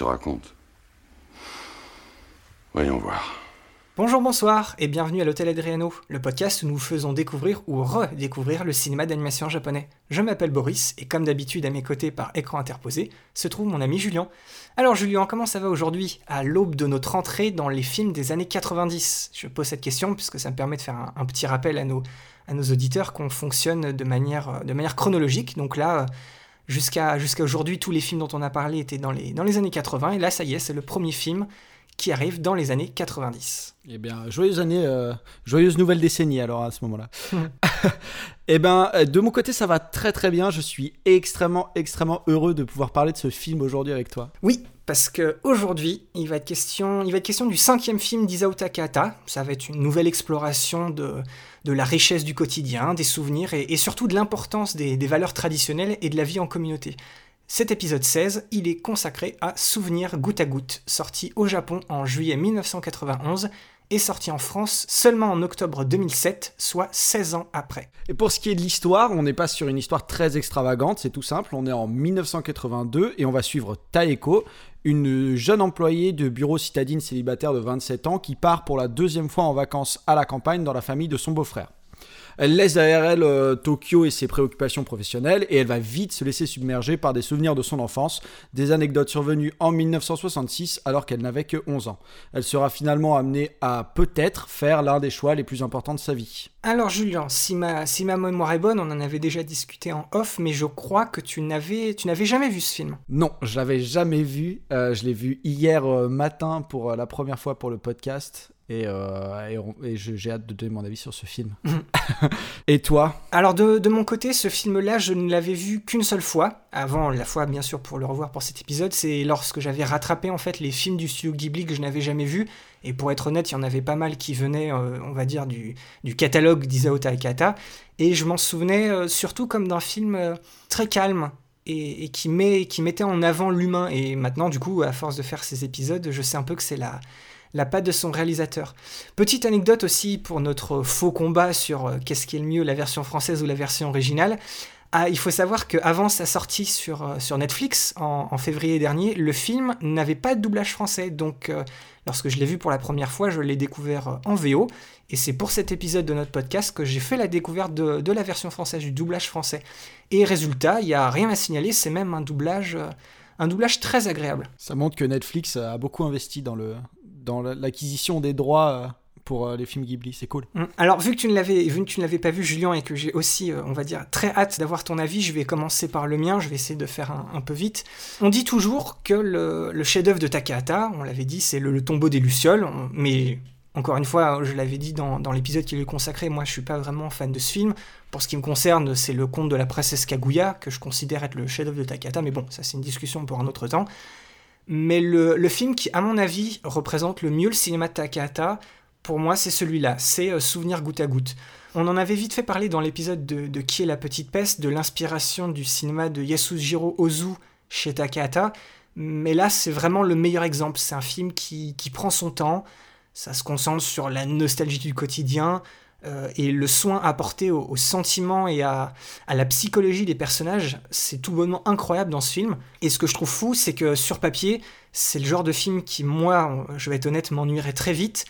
Te raconte. Voyons voir. Bonjour, bonsoir et bienvenue à l'Hôtel Adriano, le podcast où nous faisons découvrir ou redécouvrir le cinéma d'animation japonais. Je m'appelle Boris et comme d'habitude à mes côtés par écran interposé se trouve mon ami Julien. Alors Julien, comment ça va aujourd'hui à l'aube de notre entrée dans les films des années 90 Je pose cette question puisque ça me permet de faire un, petit rappel à nos, auditeurs qu'on fonctionne de manière, de manière chronologique. Donc là, jusqu'à aujourd'hui, tous les films dont on a parlé étaient dans les, dans les années 80 et là, ça y est, c'est le premier film qui arrive dans les années 90. Eh bien, joyeuses années, euh, joyeuse nouvelle décennie alors à ce moment-là. eh bien, euh, de mon côté, ça va très très bien. Je suis extrêmement extrêmement heureux de pouvoir parler de ce film aujourd'hui avec toi. Oui, parce que aujourd'hui, il va être question, il va être question du cinquième film d'Isao Takahata. Ça va être une nouvelle exploration de, la richesse du quotidien, des souvenirs et, surtout de l'importance des, des valeurs traditionnelles et de la vie en communauté. Cet épisode 16, il est consacré à Souvenir goutte à goutte, sorti au Japon en juillet 1991 et sorti en France seulement en octobre 2007, soit 16 ans après. Et pour ce qui est de l'histoire, on n'est pas sur une histoire très extravagante, c'est tout simple. On est en 1982 et on va suivre Taeko, une jeune employée de bureau citadine célibataire de 27 ans qui part pour la deuxième fois en vacances à la campagne dans la famille de son beau-frère. Elle laisse derrière elle euh, Tokyo et ses préoccupations professionnelles et elle va vite se laisser submerger par des souvenirs de son enfance, des anecdotes survenues en 1966 alors qu'elle n'avait que 11 ans. Elle sera finalement amenée à peut-être faire l'un des choix les plus importants de sa vie. Alors Julien, si ma, si ma mémoire est bonne, on en avait déjà discuté en off, mais je crois que tu n'avais, tu n'avais jamais vu ce film. Non, je l'avais jamais vu. Euh, je l'ai vu hier euh, matin pour la première fois pour le podcast. Et, euh, et et j'ai hâte de donner mon avis sur ce film. et toi? Alors de, de mon côté, ce film-là, je ne l'avais vu qu'une seule fois, avant la fois bien sûr pour le revoir pour cet épisode, c'est lorsque j'avais rattrapé en fait les films du studio Ghibli que je n'avais jamais vus, et pour être honnête, il y en avait pas mal qui venaient, euh, on va dire, du, du catalogue d'Isao Takahata, et je m'en souvenais euh, surtout comme d'un film euh, très calme, et, et qui, met, qui mettait en avant l'humain, et maintenant du coup, à force de faire ces épisodes, je sais un peu que c'est la la patte de son réalisateur. Petite anecdote aussi pour notre faux combat sur euh, qu'est-ce qui est le mieux, la version française ou la version originale. Ah, il faut savoir qu'avant sa sortie sur, euh, sur Netflix en, février dernier, le film n'avait pas de doublage français. Donc, euh, lorsque je l'ai vu pour la première fois, je l'ai découvert en VO. Et c'est pour cet épisode de notre podcast que j'ai fait la découverte de, la version française, du doublage français. Et résultat, il n'y a rien à signaler, c'est même un doublage, un doublage très agréable. Ça montre que Netflix a beaucoup investi dans le dans la- l'acquisition des droits euh, pour euh, les films Ghibli. C'est cool. Mm. Alors, vu que tu ne l'avais, vu pas vu, Julien, et que j'ai aussi, euh, on va dire, très hâte d'avoir ton avis, je vais commencer par le mien. Je vais essayer de faire un, peu vite. On dit toujours que le, chef-d'œuvre de Takahata, on l'avait dit, c'est le, tombeau des lucioles. Mais encore une fois, je l'avais dit dans, dans l'épisode qui lui est consacré, moi, je suis pas vraiment fan de ce film. Pour ce qui me concerne, c'est le conte de la princesse Kaguya que je considère être le chef-d'œuvre de Takahata. Mais bon, ça, c'est une discussion pour un autre temps. Mais le, film qui, à mon avis, représente le mieux le cinéma de Takahata, pour moi, c'est celui-là. C'est euh, Souvenir goutte à goutte. On en avait vite fait parler dans l'épisode de, de Qui est la petite peste, de l'inspiration du cinéma de Yasujiro Ozu chez Takahata. Mais là, c'est vraiment le meilleur exemple. C'est un film qui, qui prend son temps. Ça se concentre sur la nostalgie du quotidien euh, et le soin apporté aux, aux sentiments et à, à la psychologie des personnages. C'est tout bonnement incroyable dans ce film. Et ce que je trouve fou, c'est que sur papier, c'est le genre de film qui, moi, je vais être honnête, m'ennuierait très vite.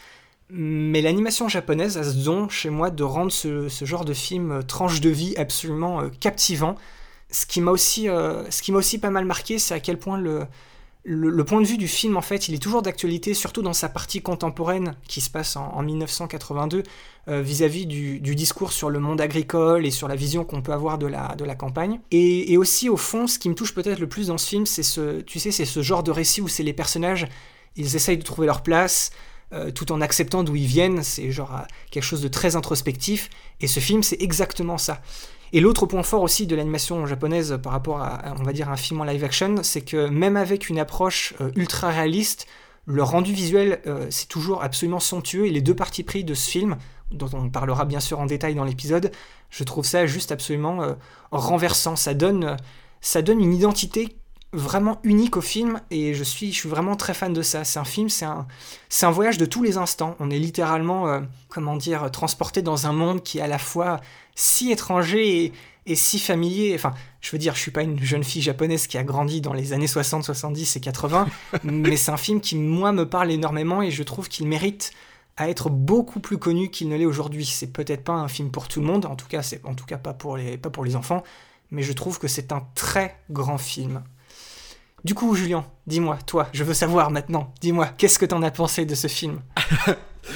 Mais l'animation japonaise a ce don chez moi de rendre ce, ce genre de film euh, tranche de vie absolument euh, captivant. Ce qui m'a aussi, ce qui m'a aussi pas mal marqué, c'est à quel point le, le, point de vue du film, en fait, il est toujours d'actualité, surtout dans sa partie contemporaine qui se passe en, en 1982, euh, vis-à-vis du, discours sur le monde agricole et sur la vision qu'on peut avoir de la, de la campagne. Et, et aussi, au fond, ce qui me touche peut-être le plus dans ce film, c'est ce, tu sais, c'est ce genre de récit où c'est les personnages, ils essayent de trouver leur place, euh, tout en acceptant d'où ils viennent. C'est genre euh, quelque chose de très introspectif. Et ce film, c'est exactement ça. Et l'autre point fort aussi de l'animation japonaise par rapport à, on va dire, un film en live action, c'est que même avec une approche euh, ultra réaliste, le rendu visuel, c'est toujours absolument somptueux. Et les deux parties pris de ce film, dont on parlera bien sûr en détail dans l'épisode, je trouve ça juste absolument renversant. Ça donne, ça donne une identité vraiment unique au film et je suis, je suis vraiment très fan de ça. C'est un film, c'est un, c'est un voyage de tous les instants. On est littéralement, euh, comment dire, transporté dans un monde qui est à la fois si étranger et, et, si familier. Enfin, je veux dire, je suis pas une jeune fille japonaise qui a grandi dans les années 60, 70 et 80, mais c'est un film qui, moi, me parle énormément et je trouve qu'il mérite à être beaucoup plus connu qu'il ne l'est aujourd'hui. C'est peut-être pas un film pour tout le monde, en tout cas, c'est en tout cas pas pour les, pas pour les enfants, mais je trouve que c'est un très grand film. Du coup, Julien, dis-moi, toi, je veux savoir maintenant, dis-moi, qu'est-ce que t'en as pensé de ce film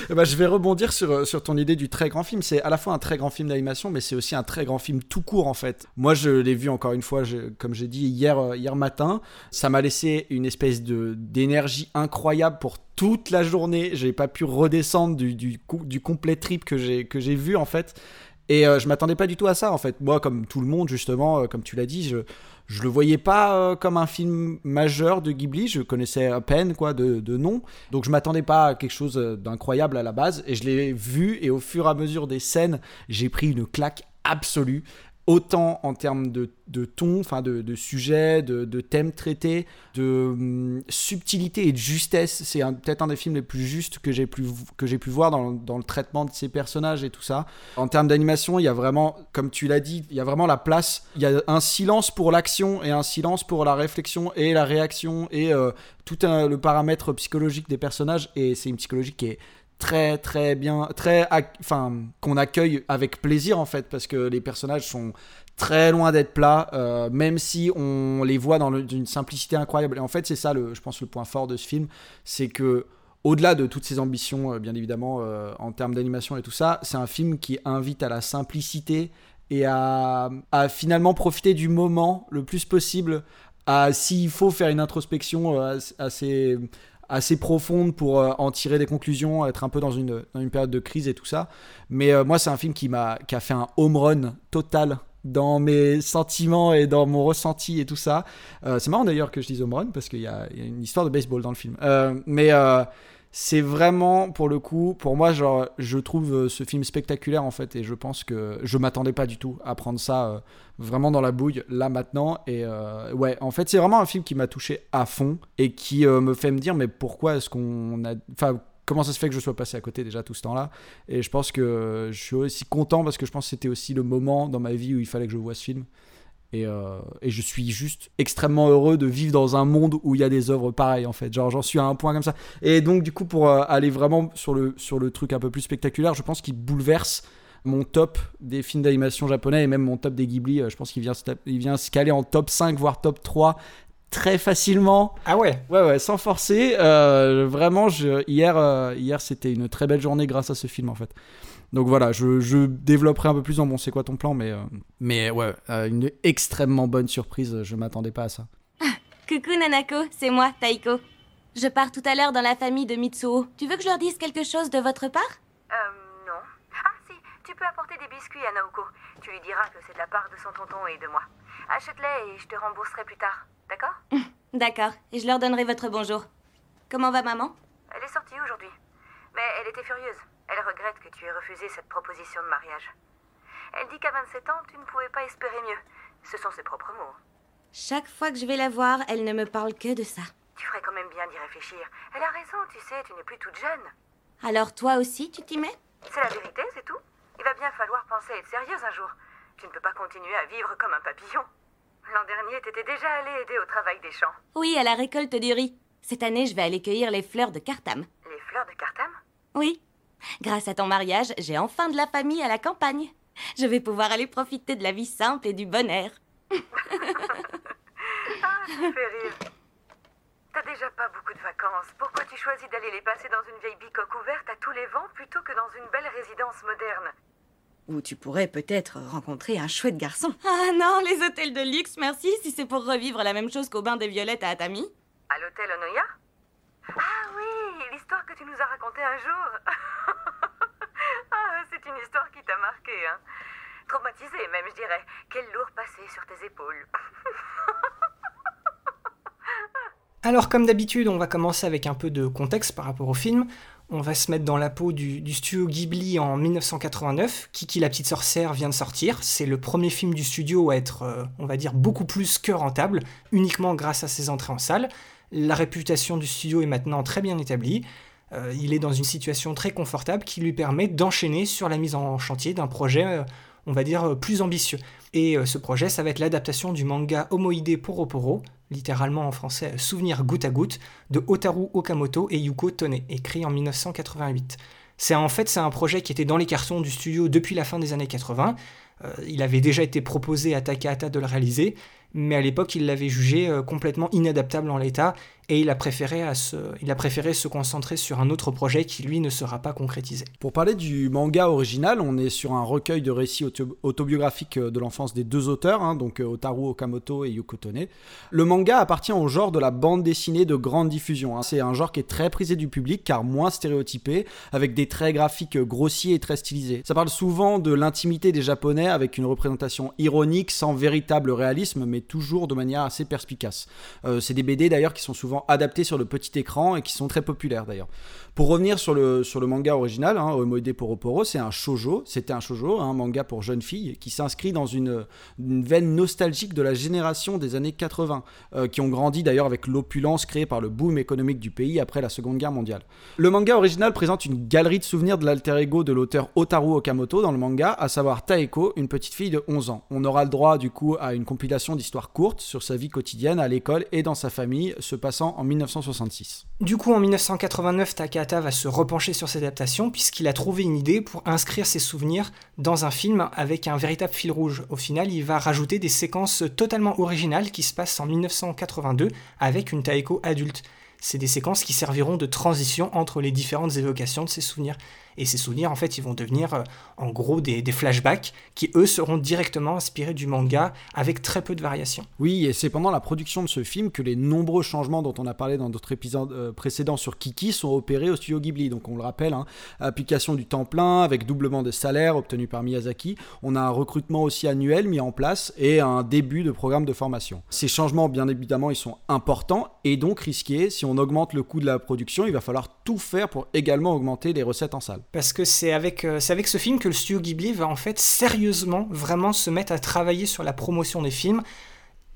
bah, Je vais rebondir sur, euh, sur ton idée du très grand film. C'est à la fois un très grand film d'animation, mais c'est aussi un très grand film tout court, en fait. Moi, je l'ai vu encore une fois, comme j'ai dit, hier, euh, hier matin. Ça m'a laissé une espèce d'énergie incroyable pour toute la journée. J'ai pas pu redescendre du, du, complet trip que j'ai vu, en fait. Et euh, je m'attendais pas du tout à ça, en fait. Moi, comme tout le monde, justement, comme tu l'as dit, je je le voyais pas euh, comme un film majeur de Ghibli, je connaissais à peine quoi de, de nom, donc je m'attendais pas à quelque chose euh, d'incroyable à la base, et je l'ai vu, et au fur et à mesure des scènes, j'ai pris une claque absolue autant en termes de, ton, enfin de, sujet, de, thèmes traités, de hum, subtilité et de justesse. C'est peut-être un des films les plus justes que j'ai pu, pu voir dans, le traitement de ces personnages et tout ça. En termes d'animation, il y a vraiment, comme tu l'as dit, il y a vraiment la place. Il y a un silence pour l'action et un silence pour la réflexion et la réaction et euh, tout le paramètre psychologique des personnages. Et c'est une psychologie qui est très très bien, très, enfin, qu'on accueille avec plaisir en fait, parce que les personnages sont très loin d'être plats, euh, même si on les voit dans simplicité incroyable. Et en fait, c'est ça, le, je pense, le point fort de ce film, c'est que au-delà de toutes ses ambitions, euh, bien évidemment, euh, en termes d'animation et tout ça, c'est un film qui invite à la simplicité et à, à, finalement profiter du moment le plus possible. À s'il faut faire une introspection assez assez profonde pour euh, en tirer des conclusions, être un peu dans une, période de crise et tout ça. Mais euh, moi, c'est un film qui qui a fait un home run total dans mes sentiments et dans mon ressenti et tout ça. Euh, c'est marrant d'ailleurs que je dise home run parce qu'il y, y, a une histoire de baseball dans le film. mais c'est vraiment pour le coup pour moi genre je trouve euh, ce film spectaculaire en fait et je pense que je m'attendais pas du tout à prendre ça euh, vraiment dans la bouille là maintenant et euh, ouais en fait c'est vraiment un film qui m'a touché à fond et qui me fait me dire mais pourquoi est-ce qu'on a enfin comment ça se fait que je sois passé à côté déjà tout ce temps-là? Et je pense que je suis aussi content parce que je pense que c'était aussi le moment dans ma vie où il fallait que je voie ce film euh, et, je suis juste extrêmement heureux de vivre dans un monde où il y a des œuvres pareilles en fait. Genre j'en suis à un point comme ça. Et donc du coup pour euh, aller vraiment sur le, sur le truc un peu plus spectaculaire, je pense qu'il bouleverse mon top des films d'animation japonais et même mon top des Ghibli. Euh, je pense qu'il vient, il vient se caler en top 5 voire top 3 très facilement. Ah ouais? Ouais, ouais, sans forcer. vraiment, je, hier, hier c'était une très belle journée grâce à ce film en fait. Donc voilà, je, développerai un peu plus dans mon c'est quoi ton plan, mais, euh, mais ouais, euh, une extrêmement bonne surprise, je m'attendais pas à ça. Ah, coucou Nanako, c'est moi, Taiko. Je pars tout à l'heure dans la famille de Mitsuo. Tu veux que je leur dise quelque chose de votre part? Euh, non. Ah si, tu peux apporter des biscuits à Naoko. Tu lui diras que c'est de la part de son tonton et de moi. Achète-les et je te rembourserai plus tard, d'accord? D'accord, et je leur donnerai votre bonjour. Comment va maman? Elle est sortie aujourd'hui. Mais elle était furieuse. Elle regrette que tu aies refusé cette proposition de mariage. Elle dit qu'à 27 ans, tu ne pouvais pas espérer mieux. Ce sont ses propres mots. Chaque fois que je vais la voir, elle ne me parle que de ça. Tu ferais quand même bien d'y réfléchir. Elle a raison, tu sais, tu n'es plus toute jeune. Alors toi aussi, tu t'y mets? C'est la vérité, c'est tout. Il va bien falloir penser à être sérieuse un jour. Tu ne peux pas continuer à vivre comme un papillon. L'an dernier, t'étais déjà allée aider au travail des champs. Oui, à la récolte du riz. Cette année, je vais aller cueillir les fleurs de Cartam. Les fleurs de Cartam Oui, Grâce à ton mariage, j'ai enfin de la famille à la campagne. Je vais pouvoir aller profiter de la vie simple et du bon air. ah, ça fait rire. T'as déjà pas beaucoup de vacances. Pourquoi tu choisis d'aller les passer dans une vieille bicoque ouverte à tous les vents plutôt que dans une belle résidence moderne? Où tu pourrais peut-être rencontrer un chouette garçon. Ah non, les hôtels de luxe, merci, si c'est pour revivre la même chose qu'au bain des violettes à Atami. À l'hôtel Onoya? Ah oui, l'histoire que tu nous as racontée un jour. C'est une histoire qui t'a marqué, hein. Traumatisé même, je dirais. Quel lourd passé sur tes épaules. Alors comme d'habitude, on va commencer avec un peu de contexte par rapport au film. On va se mettre dans la peau du, studio Ghibli en 1989. Kiki la petite sorcière vient de sortir. C'est le premier film du studio à être, euh, on va dire, beaucoup plus que rentable, uniquement grâce à ses entrées en salle. La réputation du studio est maintenant très bien établie. Euh, il est dans une situation très confortable qui lui permet d'enchaîner sur la mise en chantier d'un projet, euh, on va dire, plus ambitieux. Et ce projet, ça va être l'adaptation du manga Homoide Poroporo, littéralement en français Souvenir goutte à goutte, de Otaru Okamoto et Yuko Tone, écrit en 1988. C'est en fait c'est un projet qui était dans les cartons du studio depuis la fin des années 80. Euh, il avait déjà été proposé à Takahata de le réaliser, mais à l'époque il l'avait jugé euh, complètement inadaptable en l'état et il a, préféré à se, il a préféré se concentrer sur un autre projet qui lui ne sera pas concrétisé. Pour parler du manga original, on est sur un recueil de récits autobiographiques euh, de l'enfance des deux auteurs, hein, donc euh, Otaru Okamoto et Yuko Tone. Le manga appartient au genre de la bande dessinée de grande diffusion. Hein. C'est un genre qui est très prisé du public car moins stéréotypé, avec des traits graphiques grossiers et très stylisés. Ça parle souvent de l'intimité des Japonais avec une représentation ironique sans véritable réalisme, mais toujours de manière assez perspicace. Euh, c'est des BD d'ailleurs qui sont souvent adaptés sur le petit écran et qui sont très populaires d'ailleurs. Pour revenir sur le, sur le manga original, hein, Omoide Poroporo, c'est un shojo, c'était un shojo, un manga pour jeunes filles, qui s'inscrit dans une, veine nostalgique de la génération des années 80, euh, qui ont grandi d'ailleurs avec l'opulence créée par le boom économique du pays après la Seconde Guerre mondiale. Le manga original présente une galerie de souvenirs de l'alter ego de l'auteur Otaru Okamoto dans le manga, à savoir Taeko, une petite fille de 11 ans. On aura le droit du coup à une compilation d'histoires courtes sur sa vie quotidienne à l'école et dans sa famille, se passant en 1966. Du coup, en 1989, Taka va se repencher sur cette adaptation puisqu'il a trouvé une idée pour inscrire ses souvenirs dans un film avec un véritable fil rouge. Au final, il va rajouter des séquences totalement originales qui se passent en 1982 avec une Taeko adulte. C'est des séquences qui serviront de transition entre les différentes évocations de ses souvenirs. Et ces souvenirs, en fait, ils vont devenir euh, en gros des, flashbacks qui, eux, seront directement inspirés du manga avec très peu de variations. Oui, et c'est pendant la production de ce film que les nombreux changements dont on a parlé dans d'autres épisodes euh, précédents sur Kiki sont opérés au studio Ghibli. Donc on le rappelle, hein, application du temps plein avec doublement des salaires obtenus par Miyazaki. On a un recrutement aussi annuel mis en place et un début de programme de formation. Ces changements, bien évidemment, ils sont importants et donc risqués. Si on augmente le coût de la production, il va falloir tout faire pour également augmenter les recettes en salle parce que c'est avec, euh, avec ce film que le studio Ghibli va en fait sérieusement vraiment se mettre à travailler sur la promotion des films.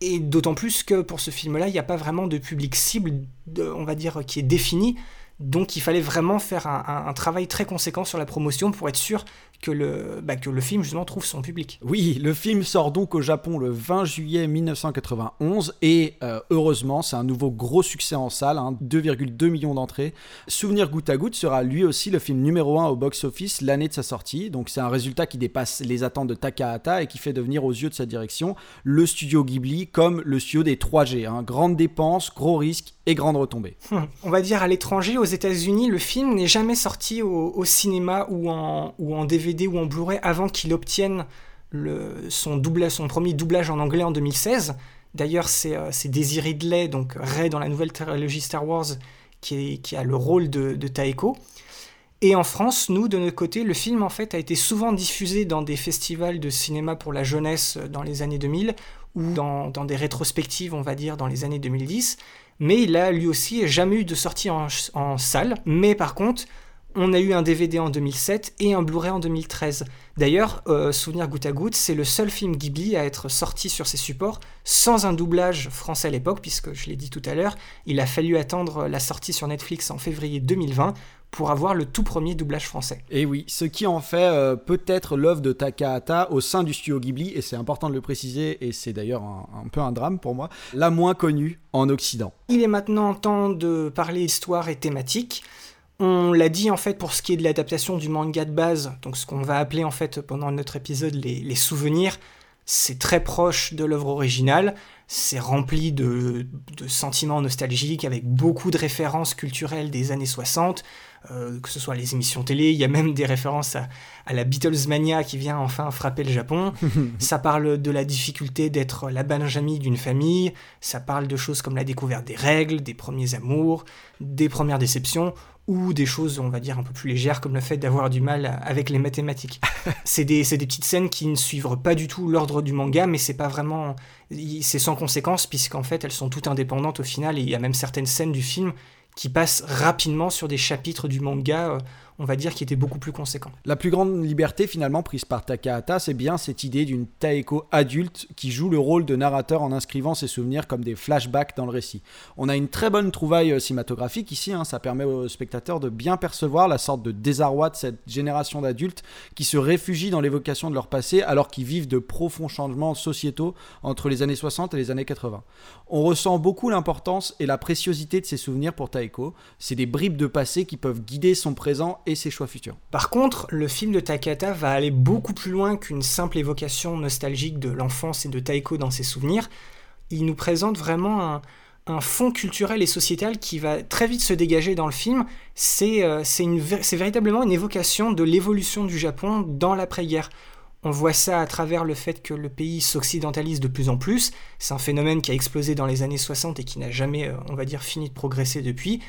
Et d'autant plus que pour ce film-là, il n'y a pas vraiment de public cible, on va dire, qui est défini. Donc il fallait vraiment faire un, travail très conséquent sur la promotion pour être sûr que le, bah, que le film justement trouve son public. Oui, le film sort donc au Japon le 20 juillet 1991 et euh, heureusement c'est un nouveau gros succès en salle, 2,2 hein, millions d'entrées. Souvenir goutte à goutte sera lui aussi le film numéro 1 au box-office l'année de sa sortie, donc c'est un résultat qui dépasse les attentes de Takahata et qui fait devenir aux yeux de sa direction le studio Ghibli comme le studio des 3G, hein. grande dépense, gros risque et grande retombée. Hum, on va dire à l'étranger, aux États-Unis, le film n'est jamais sorti au, cinéma ou en, ou en DVD ou en Blu-ray avant qu'il obtienne son, doublage, son premier doublage en anglais en 2016. D'ailleurs, c'est euh, Daisy donc Ray dans la nouvelle trilogie Star Wars, qui, a le rôle de, Taeko. Et en France, nous, de notre côté, le film en fait a été souvent diffusé dans des festivals de cinéma pour la jeunesse dans les années 2000 ou dans, des rétrospectives, on va dire, dans les années 2010. Mais il a lui aussi jamais eu de sortie en salle. Mais par contre, on a eu un DVD en 2007 et un Blu-ray en 2013. D'ailleurs, euh, Souvenir goutte à goutte, c'est le seul film Ghibli à être sorti sur ces supports sans un doublage français à l'époque, puisque je l'ai dit tout à l'heure, il a fallu attendre la sortie sur Netflix en février 2020 pour avoir le tout premier doublage français. Et oui, ce qui en fait euh, peut-être l'œuvre de Takahata au sein du studio Ghibli, et c'est important de le préciser, et c'est d'ailleurs un, peu un drame pour moi, la moins connue en Occident. Il est maintenant temps de parler histoire et thématique. On l'a dit en fait pour ce qui est de l'adaptation du manga de base, donc ce qu'on va appeler en fait pendant notre épisode les, souvenirs, c'est très proche de l'œuvre originale, c'est rempli de, sentiments nostalgiques avec beaucoup de références culturelles des années 60. euh, que ce soit les émissions télé, il y a même des références à, à la Beatlesmania qui vient enfin frapper le Japon. ça parle de la difficulté d'être la Benjamin d'une famille, ça parle de choses comme la découverte des règles, des premiers amours, des premières déceptions, ou des choses, on va dire, un peu plus légères, comme le fait d'avoir du mal avec les mathématiques. c'est des, des, petites scènes qui ne suivent pas du tout l'ordre du manga, mais c'est pas vraiment. C'est sans conséquence, puisqu'en fait, elles sont toutes indépendantes au final, et il y a même certaines scènes du film qui passent rapidement sur des chapitres du manga euh, on va dire, qui était beaucoup plus conséquent. La plus grande liberté finalement prise par Takahata, c'est bien cette idée d'une Taeko adulte qui joue le rôle de narrateur en inscrivant ses souvenirs comme des flashbacks dans le récit. On a une très bonne trouvaille euh, cinématographique ici, hein. ça permet aux spectateurs de bien percevoir la sorte de désarroi de cette génération d'adultes qui se réfugient dans l'évocation de leur passé alors qu'ils vivent de profonds changements sociétaux entre les années 60 et les années 80. On ressent beaucoup l'importance et la préciosité de ces souvenirs pour Taeko. C'est des bribes de passé qui peuvent guider son présent et ses choix futurs. Par contre, le film de Takata va aller beaucoup plus loin qu'une simple évocation nostalgique de l'enfance et de Taiko dans ses souvenirs. Il nous présente vraiment un, fond culturel et sociétal qui va très vite se dégager dans le film. C'est euh, véritablement une évocation de l'évolution du Japon dans l'après-guerre. On voit ça à travers le fait que le pays s'occidentalise de plus en plus. C'est un phénomène qui a explosé dans les années 60 et qui n'a jamais, euh, on va dire, fini de progresser depuis.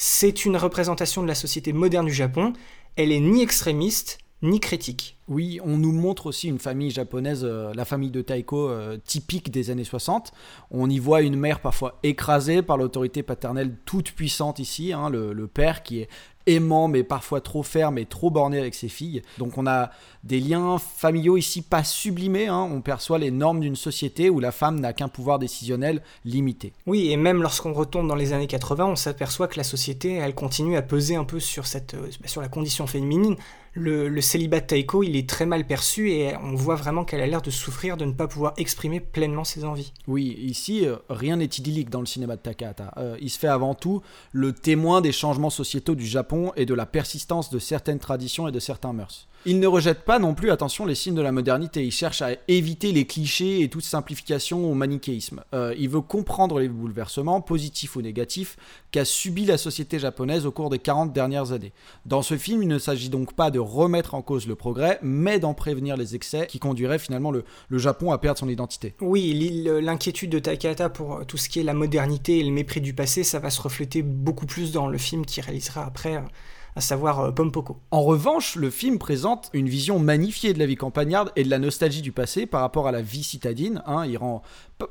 C'est une représentation de la société moderne du Japon. Elle est ni extrémiste, ni critique. Oui, on nous montre aussi une famille japonaise, euh, la famille de Taiko, euh, typique des années 60. On y voit une mère parfois écrasée par l'autorité paternelle toute puissante ici, hein, le, père qui est aimant mais parfois trop ferme et trop borné avec ses filles. Donc on a des liens familiaux ici pas sublimés, hein. on perçoit les normes d'une société où la femme n'a qu'un pouvoir décisionnel limité. Oui, et même lorsqu'on retombe dans les années 80, on s'aperçoit que la société, elle continue à peser un peu sur, cette, euh, sur la condition féminine. Le, le, célibat de Taiko, il est très mal perçu et on voit vraiment qu'elle a l'air de souffrir de ne pas pouvoir exprimer pleinement ses envies. Oui, ici, euh, rien n'est idyllique dans le cinéma de Takahata. Euh, il se fait avant tout le témoin des changements sociétaux du Japon et de la persistance de certaines traditions et de certains mœurs. Il ne rejette pas non plus, attention, les signes de la modernité. Il cherche à éviter les clichés et toute simplification au manichéisme. Euh, il veut comprendre les bouleversements, positifs ou négatifs, qu'a subi la société japonaise au cours des 40 dernières années. Dans ce film, il ne s'agit donc pas de remettre en cause le progrès, mais d'en prévenir les excès qui conduiraient finalement le, Japon à perdre son identité. Oui, l'inquiétude de Takahata pour tout ce qui est la modernité et le mépris du passé, ça va se refléter beaucoup plus dans le film qu'il réalisera après à savoir euh, Pompoko. En revanche, le film présente une vision magnifiée de la vie campagnarde et de la nostalgie du passé par rapport à la vie citadine. Hein. Il rend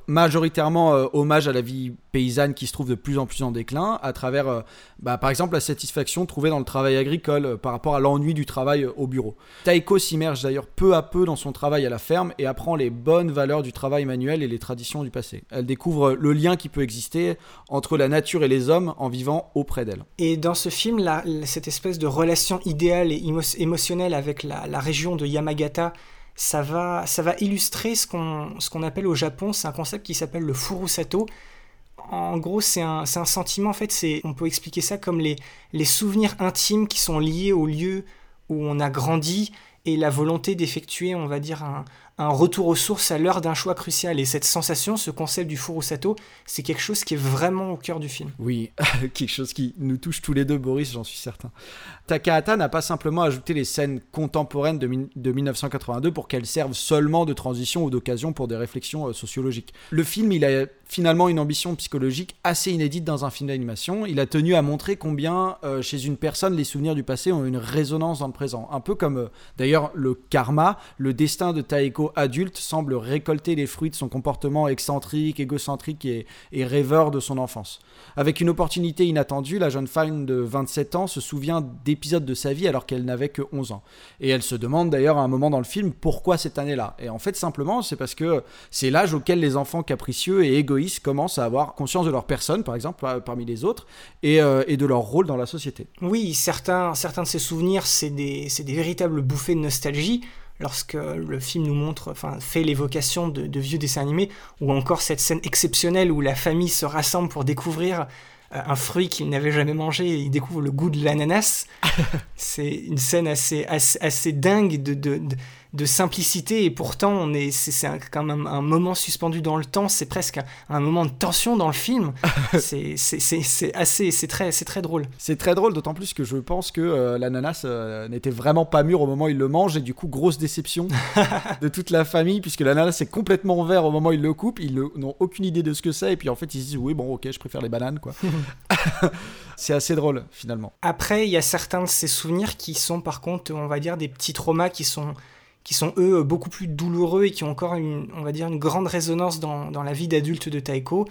majoritairement euh, hommage à la vie paysanne qui se trouve de plus en plus en déclin, à travers, euh, bah, par exemple, la satisfaction trouvée dans le travail agricole par rapport à l'ennui du travail au bureau. Taiko s'immerge d'ailleurs peu à peu dans son travail à la ferme et apprend les bonnes valeurs du travail manuel et les traditions du passé. Elle découvre le lien qui peut exister entre la nature et les hommes en vivant auprès d'elle. Et dans ce film, cette espèce de relation idéale et émotionnelle avec la, région de Yamagata, ça va, ça va illustrer ce qu'on qu'on appelle au Japon, c'est un concept qui s'appelle le furusato. En gros, c'est un, sentiment, en fait, on peut expliquer ça comme les, souvenirs intimes qui sont liés au lieu où on a grandi et la volonté d'effectuer, on va dire, un, un retour aux sources à l'heure d'un choix crucial. Et cette sensation, ce concept du Furusato, c'est quelque chose qui est vraiment au cœur du film. Oui, quelque chose qui nous touche tous les deux, Boris, j'en suis certain. Takahata n'a pas simplement ajouté les scènes contemporaines de, de 1982 pour qu'elles servent seulement de transition ou d'occasion pour des réflexions euh, sociologiques. Le film, il a finalement une ambition psychologique assez inédite dans un film d'animation. Il a tenu à montrer combien euh, chez une personne les souvenirs du passé ont une résonance dans le présent. Un peu comme euh, d'ailleurs le karma, le destin de Taeko adulte semble récolter les fruits de son comportement excentrique, égocentrique et, et rêveur de son enfance. Avec une opportunité inattendue, la jeune femme de 27 ans se souvient d'épisodes de sa vie alors qu'elle n'avait que 11 ans. Et elle se demande d'ailleurs à un moment dans le film pourquoi cette année-là? Et en fait simplement c'est parce que c'est l'âge auquel les enfants capricieux et égoïstes commencent à avoir conscience de leur personne, par exemple, parmi les autres, euh, et, de leur rôle dans la société. Oui, certains, certains de ces souvenirs, c'est des, des, véritables bouffées de nostalgie lorsque le film nous montre, enfin, fait l'évocation de, de, vieux dessins animés, ou encore cette scène exceptionnelle où la famille se rassemble pour découvrir euh, un fruit qu'ils n'avaient jamais mangé et ils découvrent le goût de l'ananas. c'est une scène assez, assez, assez dingue de, de, de simplicité et pourtant on est c'est quand même un moment suspendu dans le temps c'est presque un, moment de tension dans le film. C'est assez c'est très c'est très drôle. C'est très drôle d'autant plus que je pense que euh, l'ananas euh, n'était vraiment pas mûr au moment où il le mange et du coup grosse déception de toute la famille puisque l'ananas est complètement vert au moment où il le coupe ils n'ont aucune idée de ce que c'est et puis en fait ils se disent oui bon ok je préfère les bananes quoi. C'est assez drôle finalement. Après il y a certains de ces souvenirs qui sont par contre on va dire des petits traumas qui sont qui sont eux beaucoup plus douloureux et qui ont encore une, on va dire, une grande résonance dans, dans la vie d'adulte de Taiko.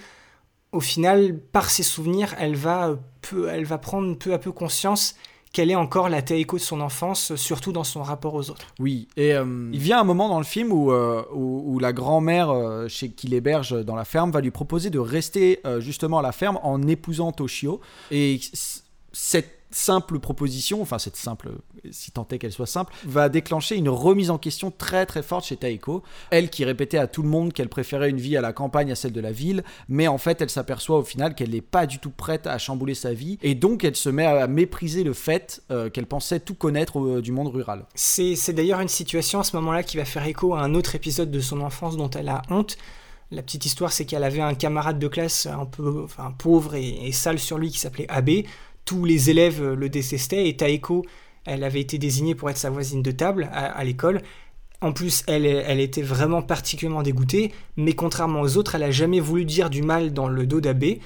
Au final, par ses souvenirs, elle va, peu, elle va prendre peu à peu conscience qu'elle est encore la Taiko de son enfance, surtout dans son rapport aux autres. Oui, et euh, il vient un moment dans le film où, euh, où, la grand-mère euh, chez qui l'héberge dans la ferme va lui proposer de rester justement à la ferme en épousant Toshio. Et cette simple proposition, enfin cette simple, si tant est qu'elle soit simple, va déclencher une remise en question très très forte chez Taeko. Elle qui répétait à tout le monde qu'elle préférait une vie à la campagne à celle de la ville, mais en fait elle s'aperçoit au final qu'elle n'est pas du tout prête à chambouler sa vie, et donc elle se met à mépriser le fait euh, qu'elle pensait tout connaître euh, du monde rural. C'est d'ailleurs une situation à ce moment-là qui va faire écho à un autre épisode de son enfance dont elle a honte. La petite histoire, c'est qu'elle avait un camarade de classe un peu enfin, pauvre et, et sale sur lui qui s'appelait Abe tous les élèves euh, le détestaient et Taeko, elle avait été désignée pour être sa voisine de table à, l'école. En plus, elle, était vraiment particulièrement dégoûtée, mais contrairement aux autres, elle a jamais voulu dire du mal dans le dos d'Abbé.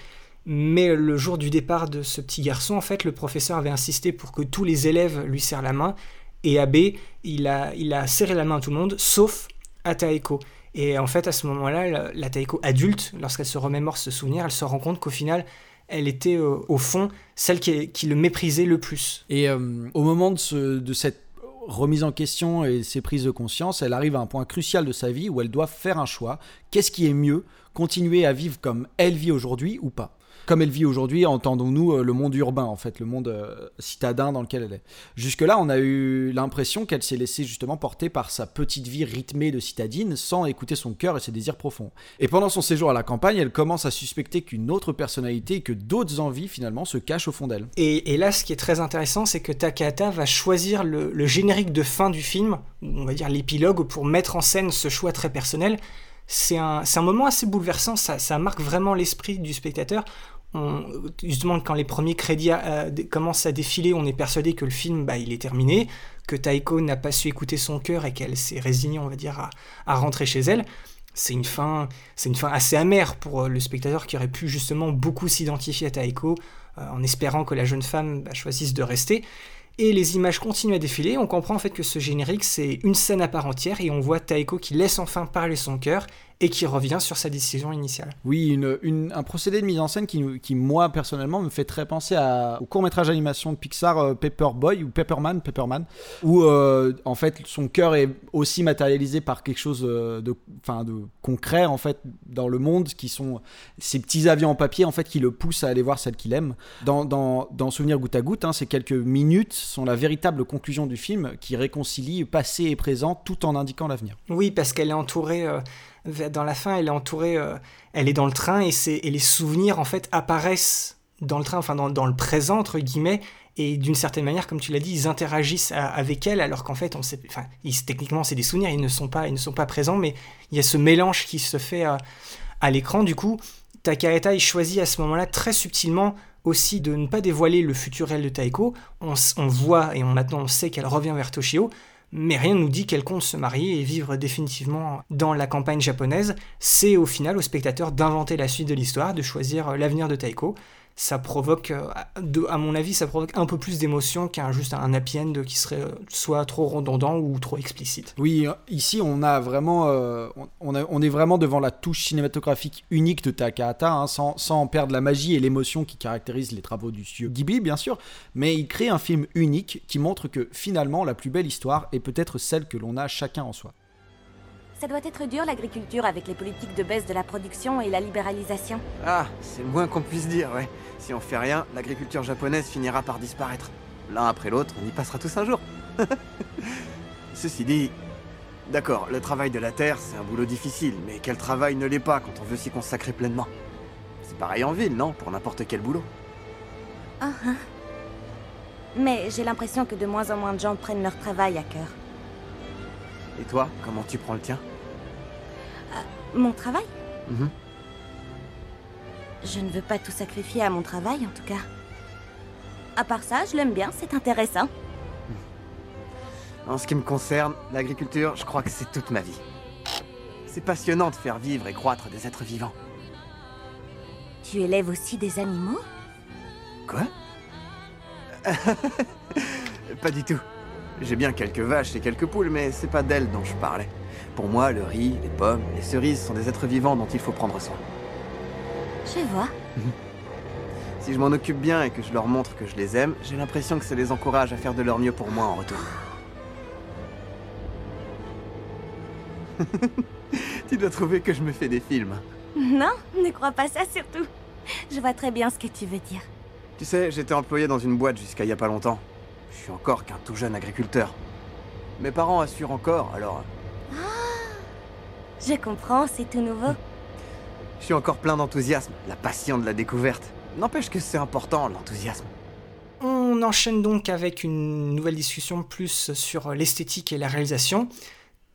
Mais le jour du départ de ce petit garçon, en fait, le professeur avait insisté pour que tous les élèves lui serrent la main. Et Abbé, il a, il a serré la main à tout le monde, sauf à Taeko. Et en fait, à ce moment-là, la, la Taeko adulte, lorsqu'elle se remémore ce souvenir, elle se rend compte qu'au final, elle était euh, au fond celle qui, le méprisait le plus. Et euh, au moment de, cette remise en question et ses prises de conscience, elle arrive à un point crucial de sa vie où elle doit faire un choix. Qu'est-ce qui est mieux? Continuer à vivre comme elle vit aujourd'hui ou pas? Comme elle vit aujourd'hui, entendons-nous euh, le monde urbain, en fait, le monde euh, citadin dans lequel elle est. Jusque-là, on a eu l'impression qu'elle s'est laissée justement porter par sa petite vie rythmée de citadine sans écouter son cœur et ses désirs profonds. Et pendant son séjour à la campagne, elle commence à suspecter qu'une autre personnalité et que d'autres envies finalement se cachent au fond d'elle. Et, là, ce qui est très intéressant, c'est que Takahata va choisir le, générique de fin du film, on va dire l'épilogue, pour mettre en scène ce choix très personnel c'est un, moment assez bouleversant, ça, marque vraiment l'esprit du spectateur justement, quand les premiers crédits euh, commencent à défiler, on est persuadé que le film, bah, est terminé, que Taiko n'a pas su écouter son cœur et qu'elle s'est résignée, on va dire, à, rentrer chez elle. C'est une fin, c'est une fin assez amère pour euh, le spectateur qui aurait pu justement beaucoup s'identifier à Taiko euh, en espérant que la jeune femme bah, choisisse de rester. Et les images continuent à défiler. On comprend en fait que ce générique c'est une scène à part entière et on voit Taiko qui laisse enfin parler son cœur et qui revient sur sa décision initiale. Oui, une, un procédé de mise en scène qui, qui, moi, personnellement, me fait très penser à, au court-métrage d'animation de Pixar euh, Paperboy ou Pepperman, Pepperman où euh, en fait son cœur est aussi matérialisé par quelque chose euh, de, fin, de concret en fait dans le monde, qui sont ces petits avions en papier en fait qui le poussent à aller voir celle qu'il aime. Dans, dans, dans, Souvenir goutte à goutte, hein, ces quelques minutes sont la véritable conclusion du film qui réconcilie passé et présent tout en indiquant l'avenir. Oui, parce qu'elle est entourée dans la fin, elle est entourée, euh, elle est dans le train et, et les souvenirs en fait apparaissent dans le train, enfin dans, le présent entre guillemets, et d'une certaine manière, comme tu l'as dit, ils interagissent avec elle, alors qu'en fait, on sait, enfin, techniquement c'est des souvenirs, ils ne sont pas, ils ne sont pas présents, mais il y a ce mélange qui se fait à, à l'écran. Du coup, Takahata il choisit à ce moment-là très subtilement aussi de ne pas dévoiler le futur de Taiko. On, on voit et on, maintenant on sait qu'elle revient vers Toshio, mais rien ne nous dit qu'elle compte se marier et vivre définitivement dans la campagne japonaise. C'est au final au spectateur d'inventer la suite de l'histoire, de choisir l'avenir de Taiko ça provoque, euh, à mon avis, ça provoque un peu plus d'émotion qu'un juste un happy qui serait euh, soit trop redondant ou trop explicite. Oui, euh, ici on a vraiment, on, est vraiment devant la touche cinématographique unique de Takahata, hein, sans, sans, perdre la magie et l'émotion qui caractérisent les travaux du studio Ghibli, bien sûr, mais il crée un film unique qui montre que finalement la plus belle histoire est peut-être celle que l'on a chacun en soi. Ça doit être dur l'agriculture avec les politiques de baisse de la production et la libéralisation. Ah, c'est moins qu'on puisse dire, ouais. Si on fait rien, l'agriculture japonaise finira par disparaître. L'un après l'autre, on y passera tous un jour. Ceci dit, d'accord, le travail de la terre, c'est un boulot difficile, mais quel travail ne l'est pas quand on veut s'y consacrer pleinement? C'est pareil en ville, non? Pour n'importe quel boulot. Ah, hein. Mais j'ai l'impression que de moins en moins de gens prennent leur travail à cœur. Et toi, comment tu prends le tien? Mon travail Mhm. Je ne veux pas tout sacrifier à mon travail, en tout cas. À part ça, je l'aime bien, c'est intéressant. En ce qui me concerne, l'agriculture, je crois que c'est toute ma vie. C'est passionnant de faire vivre et croître des êtres vivants. Tu élèves aussi des animaux? Quoi? Pas du tout. J'ai bien quelques vaches et quelques poules, mais c'est pas d'elles dont je parlais. Pour moi, le riz, les pommes, les cerises sont des êtres vivants dont il faut prendre soin. Je vois. Si je m'en occupe bien et que je leur montre que je les aime, j'ai l'impression que ça les encourage à faire de leur mieux pour moi en retour. tu dois trouver que je me fais des films. Non, ne crois pas ça surtout. Je vois très bien ce que tu veux dire. Tu sais, j'étais employé dans une boîte jusqu'à il y a pas longtemps. Je suis encore qu'un tout jeune agriculteur. Mes parents assurent encore, alors Je comprends, c'est tout nouveau. je suis encore plein d'enthousiasme, la passion de la découverte. N'empêche que c'est important, l'enthousiasme. On enchaîne donc avec une nouvelle discussion plus sur l'esthétique et la réalisation.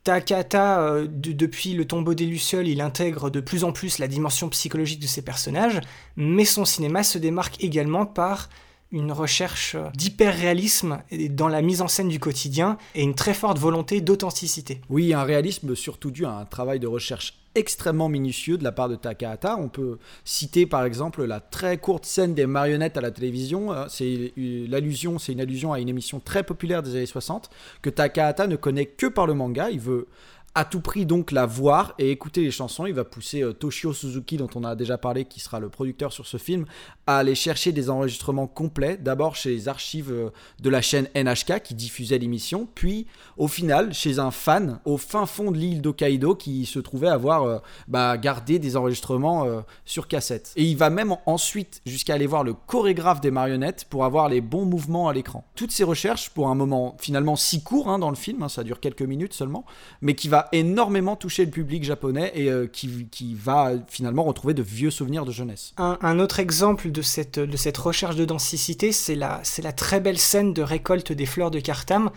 Takahata, euh, de- depuis le tombeau des Lucioles, il intègre de plus en plus la dimension psychologique de ses personnages, mais son cinéma se démarque également par une recherche d'hyper-réalisme dans la mise en scène du quotidien et une très forte volonté d'authenticité. Oui, un réalisme surtout dû à un travail de recherche extrêmement minutieux de la part de Takahata. On peut citer par exemple la très courte scène des marionnettes à la télévision. Euh, C'est l'allusion, c'est une allusion à une émission très populaire des années 60 que Takahata ne connaît que par le manga. Il veut à tout prix donc la voir et écouter les chansons. Il va pousser euh, Toshio Suzuki, dont on a déjà parlé, qui sera le producteur sur ce film, à aller chercher des enregistrements complets, d'abord chez les archives euh, de la chaîne NHK qui diffusait l'émission, puis au final chez un fan au fin fond de l'île d'Hokkaido qui se trouvait avoir euh, bah, gardé des enregistrements euh, sur cassette. Et il va même en- ensuite jusqu'à aller voir le chorégraphe des marionnettes pour avoir les bons mouvements à l'écran. Toutes ces recherches, pour un moment finalement si court hein, dans le film, hein, ça dure quelques minutes seulement, mais qui va énormément toucher le public japonais et euh, qui, qui va finalement retrouver de vieux souvenirs de jeunesse. Un, autre exemple de cette, de cette recherche de densité, c'est la, la très belle scène de récolte des fleurs de Cartam.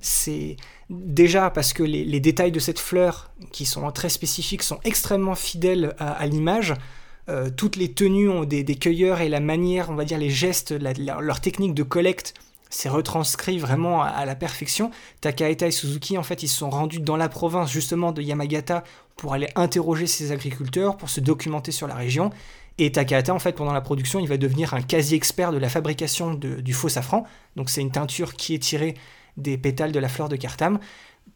C'est déjà parce que les, les détails de cette fleur, qui sont très spécifiques, sont extrêmement fidèles à, l'image. Euh, toutes les tenues ont des, des cueilleurs et la manière, on va dire les gestes, leur technique de collecte, c'est retranscrit vraiment à, la perfection. Takahata et Suzuki, en fait, ils sont rendus dans la province justement de Yamagata pour aller interroger ces agriculteurs, pour se documenter sur la région. Et Takahata, en fait, pendant la production, il va devenir un quasi-expert de la fabrication du faux safran. Donc c'est une teinture qui est tirée des pétales de la fleur de Cartam.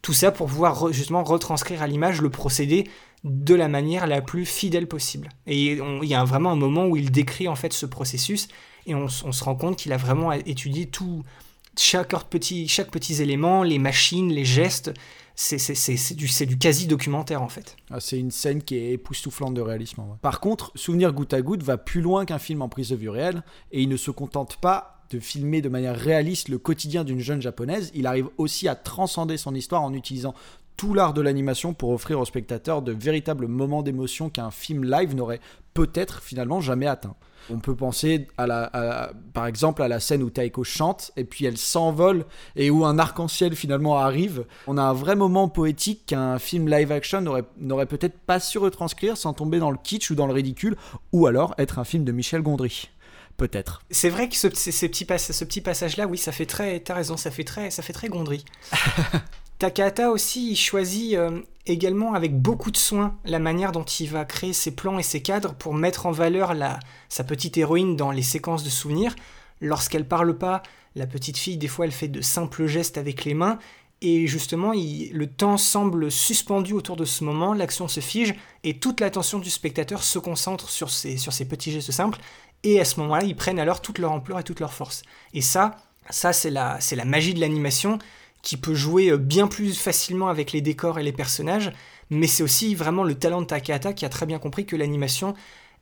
Tout ça pour pouvoir justement retranscrire à l'image le procédé de la manière la plus fidèle possible. Et il y a vraiment un moment où il décrit en fait ce processus et on, se rend compte qu'il a vraiment étudié tout, chaque petit, chaque petit élément, les machines, les gestes. C'est du, quasi-documentaire en fait. Ah, C'est une scène qui est époustouflante de réalisme. Par contre, Souvenir goutte à goutte va plus loin qu'un film en prise de vue réelle et il ne se contente pas de filmer de manière réaliste le quotidien d'une jeune japonaise, il arrive aussi à transcender son histoire en utilisant tout l'art de l'animation pour offrir aux spectateurs de véritables moments d'émotion qu'un film live n'aurait peut-être finalement jamais atteint. On peut penser à la, à- par exemple à la scène où Taiko chante et puis elle s'envole et où un arc-en-ciel finalement arrive. On a un vrai moment poétique qu'un film live action n'aurait n'aurait peut-être pas su retranscrire sans tomber dans le kitsch ou dans le ridicule ou alors être un film de Michel Gondry. Peut-être. C'est vrai que ce, pass- ce petit passage-là, oui, ça fait très. T'as raison, ça fait très, ça fait très Gondry. Takahata aussi, il choisit euh, également avec beaucoup de soin la manière dont il va créer ses plans et ses cadres pour mettre en valeur sa petite héroïne dans les séquences de souvenirs. Lorsqu'elle parle pas, la petite fille, des fois, elle fait de simples gestes avec les mains. Et justement, le temps semble suspendu autour de ce moment, l'action se fige, et toute l'attention du spectateur se concentre sur ces, petits gestes simples. Et à ce moment-là, ils prennent alors toute leur ampleur et toute leur force. Et ça, ça c'est la magie de l'animation qui peut jouer euh, bien plus facilement avec les décors et les personnages, mais c'est aussi vraiment le talent de Takahata qui a très bien compris que l'animation,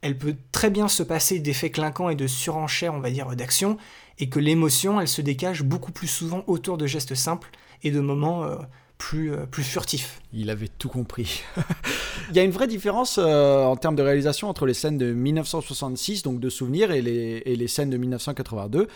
elle peut très bien se passer d'effets clinquants et de surenchères, on va dire, d'action, et que l'émotion, elle se dégage beaucoup plus souvent autour de gestes simples et de moments euh, plus, euh, plus furtif. Il avait tout compris. Il y a une vraie différence euh, en termes de réalisation entre les scènes de 1966, donc de souvenirs, et les, et les scènes de 1982.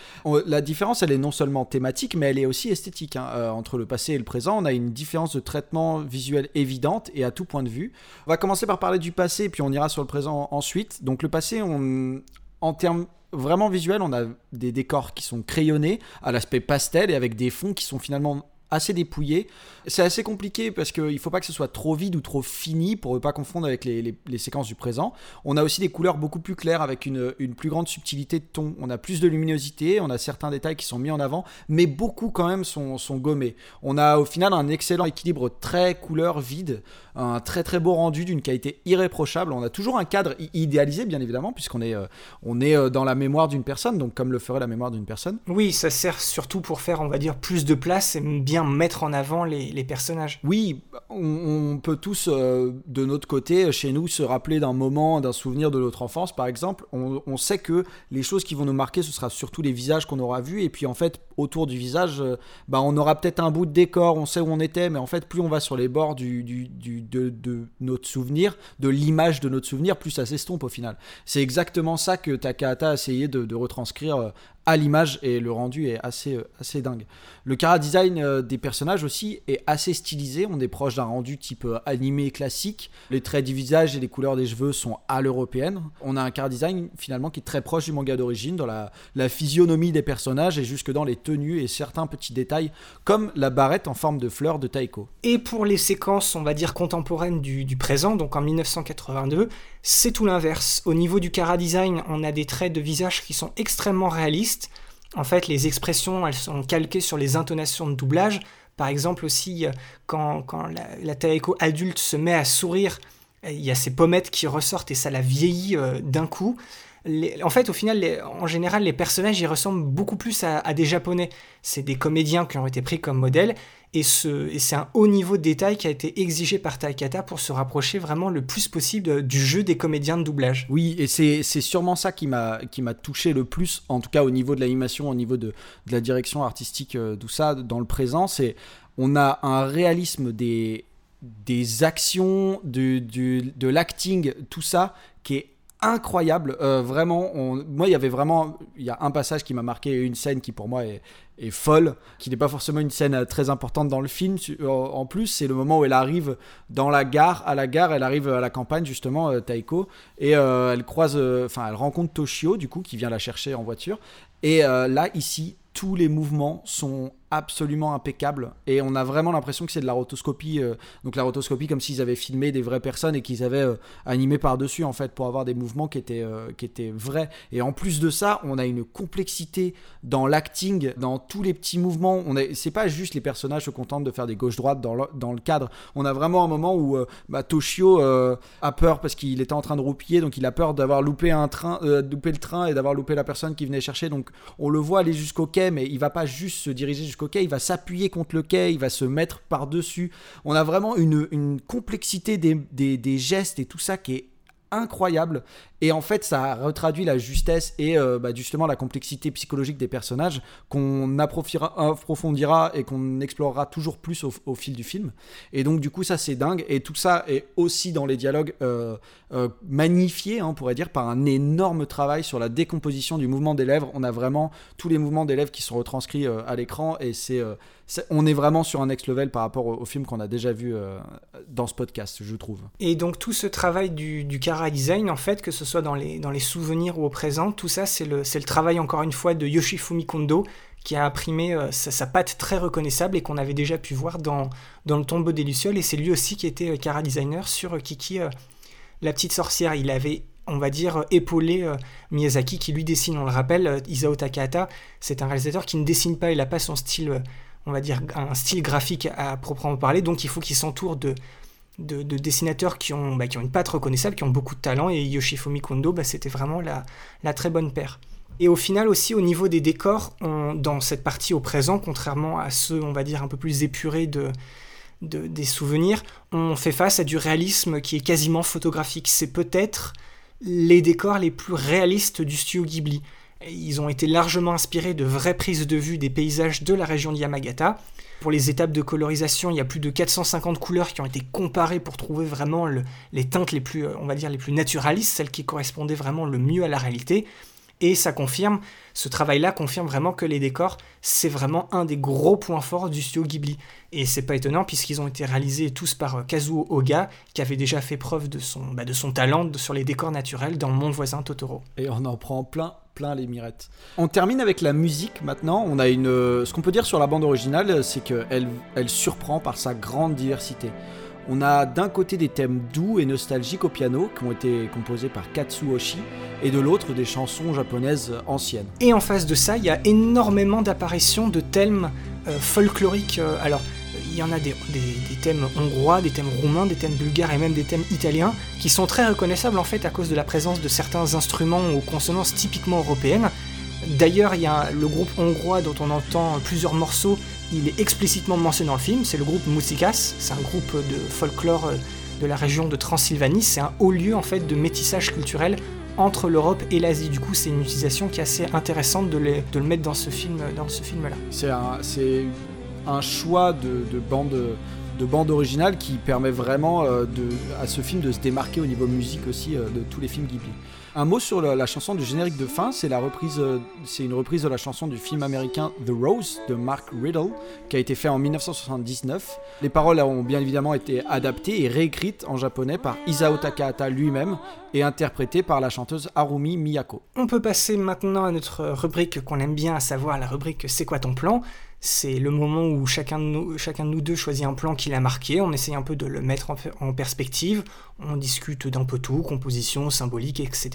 la différence, elle est non seulement thématique, mais elle est aussi esthétique. Hein. Euh, entre le passé et le présent, on a une différence de traitement visuel évidente et à tout point de vue. On va commencer par parler du passé, puis on ira sur le présent ensuite. Donc le passé, on, en termes vraiment visuels, on a des décors qui sont crayonnés, à l'aspect pastel, et avec des fonds qui sont finalement assez dépouillé. C'est assez compliqué parce qu'il ne faut pas que ce soit trop vide ou trop fini pour ne pas confondre avec les, séquences du présent. On a aussi des couleurs beaucoup plus claires avec une, plus grande subtilité de ton. On a plus de luminosité, on a certains détails qui sont mis en avant, mais beaucoup quand même sont, gommés. On a au final un excellent équilibre très couleur vide, un très très beau rendu d'une qualité irréprochable. On a toujours un cadre idéalisé bien évidemment puisqu'on est, euh, euh, dans la mémoire d'une personne, donc comme le ferait la mémoire d'une personne. Oui, ça sert surtout pour faire on va dire plus de place et bien mettre en avant les, personnages. Oui, on, peut tous, euh, de notre côté, chez nous, se rappeler d'un moment, d'un souvenir de notre enfance, par exemple. On, sait que les choses qui vont nous marquer, ce sera surtout les visages qu'on aura vus. Et puis, en fait, autour du visage, euh, bah, on aura peut-être un bout de décor, on sait où on était, mais en fait, plus on va sur les bords du, du, de, notre souvenir, de l'image de notre souvenir, plus ça s'estompe au final. C'est exactement ça que Takahata a essayé de, retranscrire euh, à l'image et le rendu est assez, euh, assez dingue. Le cara design des personnages aussi est assez stylisé, on est proche d'un rendu type animé classique. Les traits du visage et les couleurs des cheveux sont à l'européenne. On a un cara design finalement qui est très proche du manga d'origine dans la, la physionomie des personnages et jusque dans les et certains petits détails comme la barrette en forme de fleur de Taiko. Et pour les séquences, on va dire contemporaines du, du présent, donc en 1982, c'est tout l'inverse. Au niveau du cara design, on a des traits de visage qui sont extrêmement réalistes. En fait, les expressions, elles sont calquées sur les intonations de doublage. Par exemple aussi, euh, quand, la, Taeko adulte se met à sourire, euh, il y a ses pommettes qui ressortent et ça la vieillit euh, d'un coup. En fait, au final, en général, les personnages, ils ressemblent beaucoup plus à des Japonais. C'est des comédiens qui ont été pris comme modèles et, c'est un haut niveau de détail qui a été exigé par Taikata pour se rapprocher vraiment le plus possible du jeu des comédiens de doublage. Oui, et c'est sûrement ça qui m'a touché le plus, en tout cas au niveau de l'animation, au niveau de, la direction artistique, euh, tout ça, dans le présent. C'est On a un réalisme des, actions, de, de l'acting, tout ça, qui est incroyable. Euh, vraiment, moi, il y avait vraiment, il y a un passage qui m'a marqué, une scène qui pour moi est, folle, qui n'est pas forcément une scène euh, très importante dans le film. En plus, c'est le moment où elle arrive dans la gare, à la gare, elle arrive à la campagne justement, euh, Taiko, et elle croise, enfin, elle rencontre Toshio du coup, qui vient la chercher en voiture. Et là, ici, tous les mouvements sont absolument impeccable et on a vraiment l'impression que c'est de la rotoscopie euh, donc la rotoscopie comme s'ils avaient filmé des vraies personnes et qu'ils avaient euh, animé par dessus en fait pour avoir des mouvements qui étaient euh, qui étaient vrais. Et en plus de ça on a une complexité dans l'acting dans tous les petits mouvements. On est c'est pas juste les personnages se contentent de faire des gauches droites dans le, dans le cadre. On a vraiment un moment où bah, Toshio a peur parce qu'il était en train de roupiller donc il a peur d'avoir loupé un train loupé le train et d'avoir loupé la personne qui venait chercher. Donc on le voit aller jusqu'au quai mais il va pas juste se diriger jusqu'au il va s'appuyer contre le quai, il va se mettre par-dessus. On a vraiment une, complexité des, des, gestes et tout ça qui est incroyable et en fait, ça retraduit la justesse et euh, bah, justement la complexité psychologique des personnages qu'on approfondira et qu'on explorera toujours plus au, fil du film. Et donc, du coup, ça, c'est dingue. Et tout ça est aussi dans les dialogues euh, euh, magnifié, hein, on pourrait dire, par un énorme travail sur la décomposition du mouvement des lèvres. On a vraiment tous les mouvements des lèvres qui sont retranscrits à l'écran et c'est on est vraiment sur un next level par rapport au, film qu'on a déjà vu dans ce podcast, je trouve. Et donc tout ce travail du, du cara design, en fait, que ce soit dans les, dans les souvenirs ou au présent, tout ça, c'est le, le travail encore une fois de Yoshifumi Kondo qui a imprimé euh, sa, patte très reconnaissable et qu'on avait déjà pu voir dans, dans Le tombeau des Lucioles. Et c'est lui aussi qui était euh, designer sur euh, Kiki, la petite sorcière. Il avait on va dire, épaulé Miyazaki, qui lui dessine, on le rappelle, Isao Takahata, c'est un réalisateur qui ne dessine pas, il n'a pas son style, on va dire, un style graphique à proprement parler, donc il faut qu'il s'entoure de, de, dessinateurs qui ont, bah, qui ont une patte reconnaissable, qui ont beaucoup de talent, et Yoshifumi Kondo, bah, c'était vraiment la, la, très bonne paire. Et au final aussi, au niveau des décors, dans cette partie au présent, contrairement à ceux, on va dire, un peu plus épurés de, des souvenirs, on fait face à du réalisme qui est quasiment photographique. C'est peut-être les décors les plus réalistes du studio Ghibli. Ils ont été largement inspirés de vraies prises de vue des paysages de la région de Yamagata. Pour les étapes de colorisation, il y a plus de 450 couleurs qui ont été comparées pour trouver vraiment les teintes les plus, on va dire, les plus naturalistes, celles qui correspondaient vraiment le mieux à la réalité. Et ça confirme, ce travail-là confirme vraiment que les décors, c'est vraiment un des gros points forts du studio Ghibli. Et c'est pas étonnant puisqu'ils ont été réalisés tous par euh, Kazuo Oga, qui avait déjà fait preuve de son, bah, de son talent sur les décors naturels dans le monde voisin Totoro. Et on en prend plein plein les mirettes. On termine avec la musique maintenant. On a une, euh, ce qu'on peut dire sur la bande originale, c'est qu'elle elle surprend par sa grande diversité. On a d'un côté des thèmes doux et nostalgiques au piano qui ont été composés par Katsuoshi et de l'autre des chansons japonaises anciennes. Et en face de ça, il y a énormément d'apparitions de thèmes euh, folkloriques. Euh, alors, il y en a des, thèmes hongrois, des thèmes roumains, des thèmes bulgares et même des thèmes italiens qui sont très reconnaissables en fait à cause de la présence de certains instruments aux consonances typiquement européennes. D'ailleurs, il y a le groupe hongrois dont on entend plusieurs morceaux il est explicitement mentionné dans le film, c'est le groupe Musikas, c'est un groupe de folklore euh, de la région de Transylvanie, c'est un haut lieu en fait de métissage culturel entre l'Europe et l'Asie. Du coup, c'est une utilisation qui est assez intéressante de, le mettre dans ce film-là. Choix de, bande de originale qui permet vraiment euh, à ce film de se démarquer au niveau musique aussi euh, de tous les films Ghibli. Un mot sur la, chanson du générique de fin, c'est la reprise, euh, c'est une reprise de la chanson du film américain The Rose de Mark Riddle, qui a été fait en 1979. Les paroles ont bien évidemment été adaptées et réécrites en japonais par Isao Takahata lui-même et interprétées par la chanteuse Harumi Miyako. On peut passer maintenant à notre rubrique qu'on aime bien, à savoir la rubrique C'est quoi ton plan? C'est le moment où chacun de, nous, chacun nous deux choisit un plan qu'il a marqué, on essaye un peu de le mettre en, perspective, on discute d'un peu tout, composition, symbolique, etc.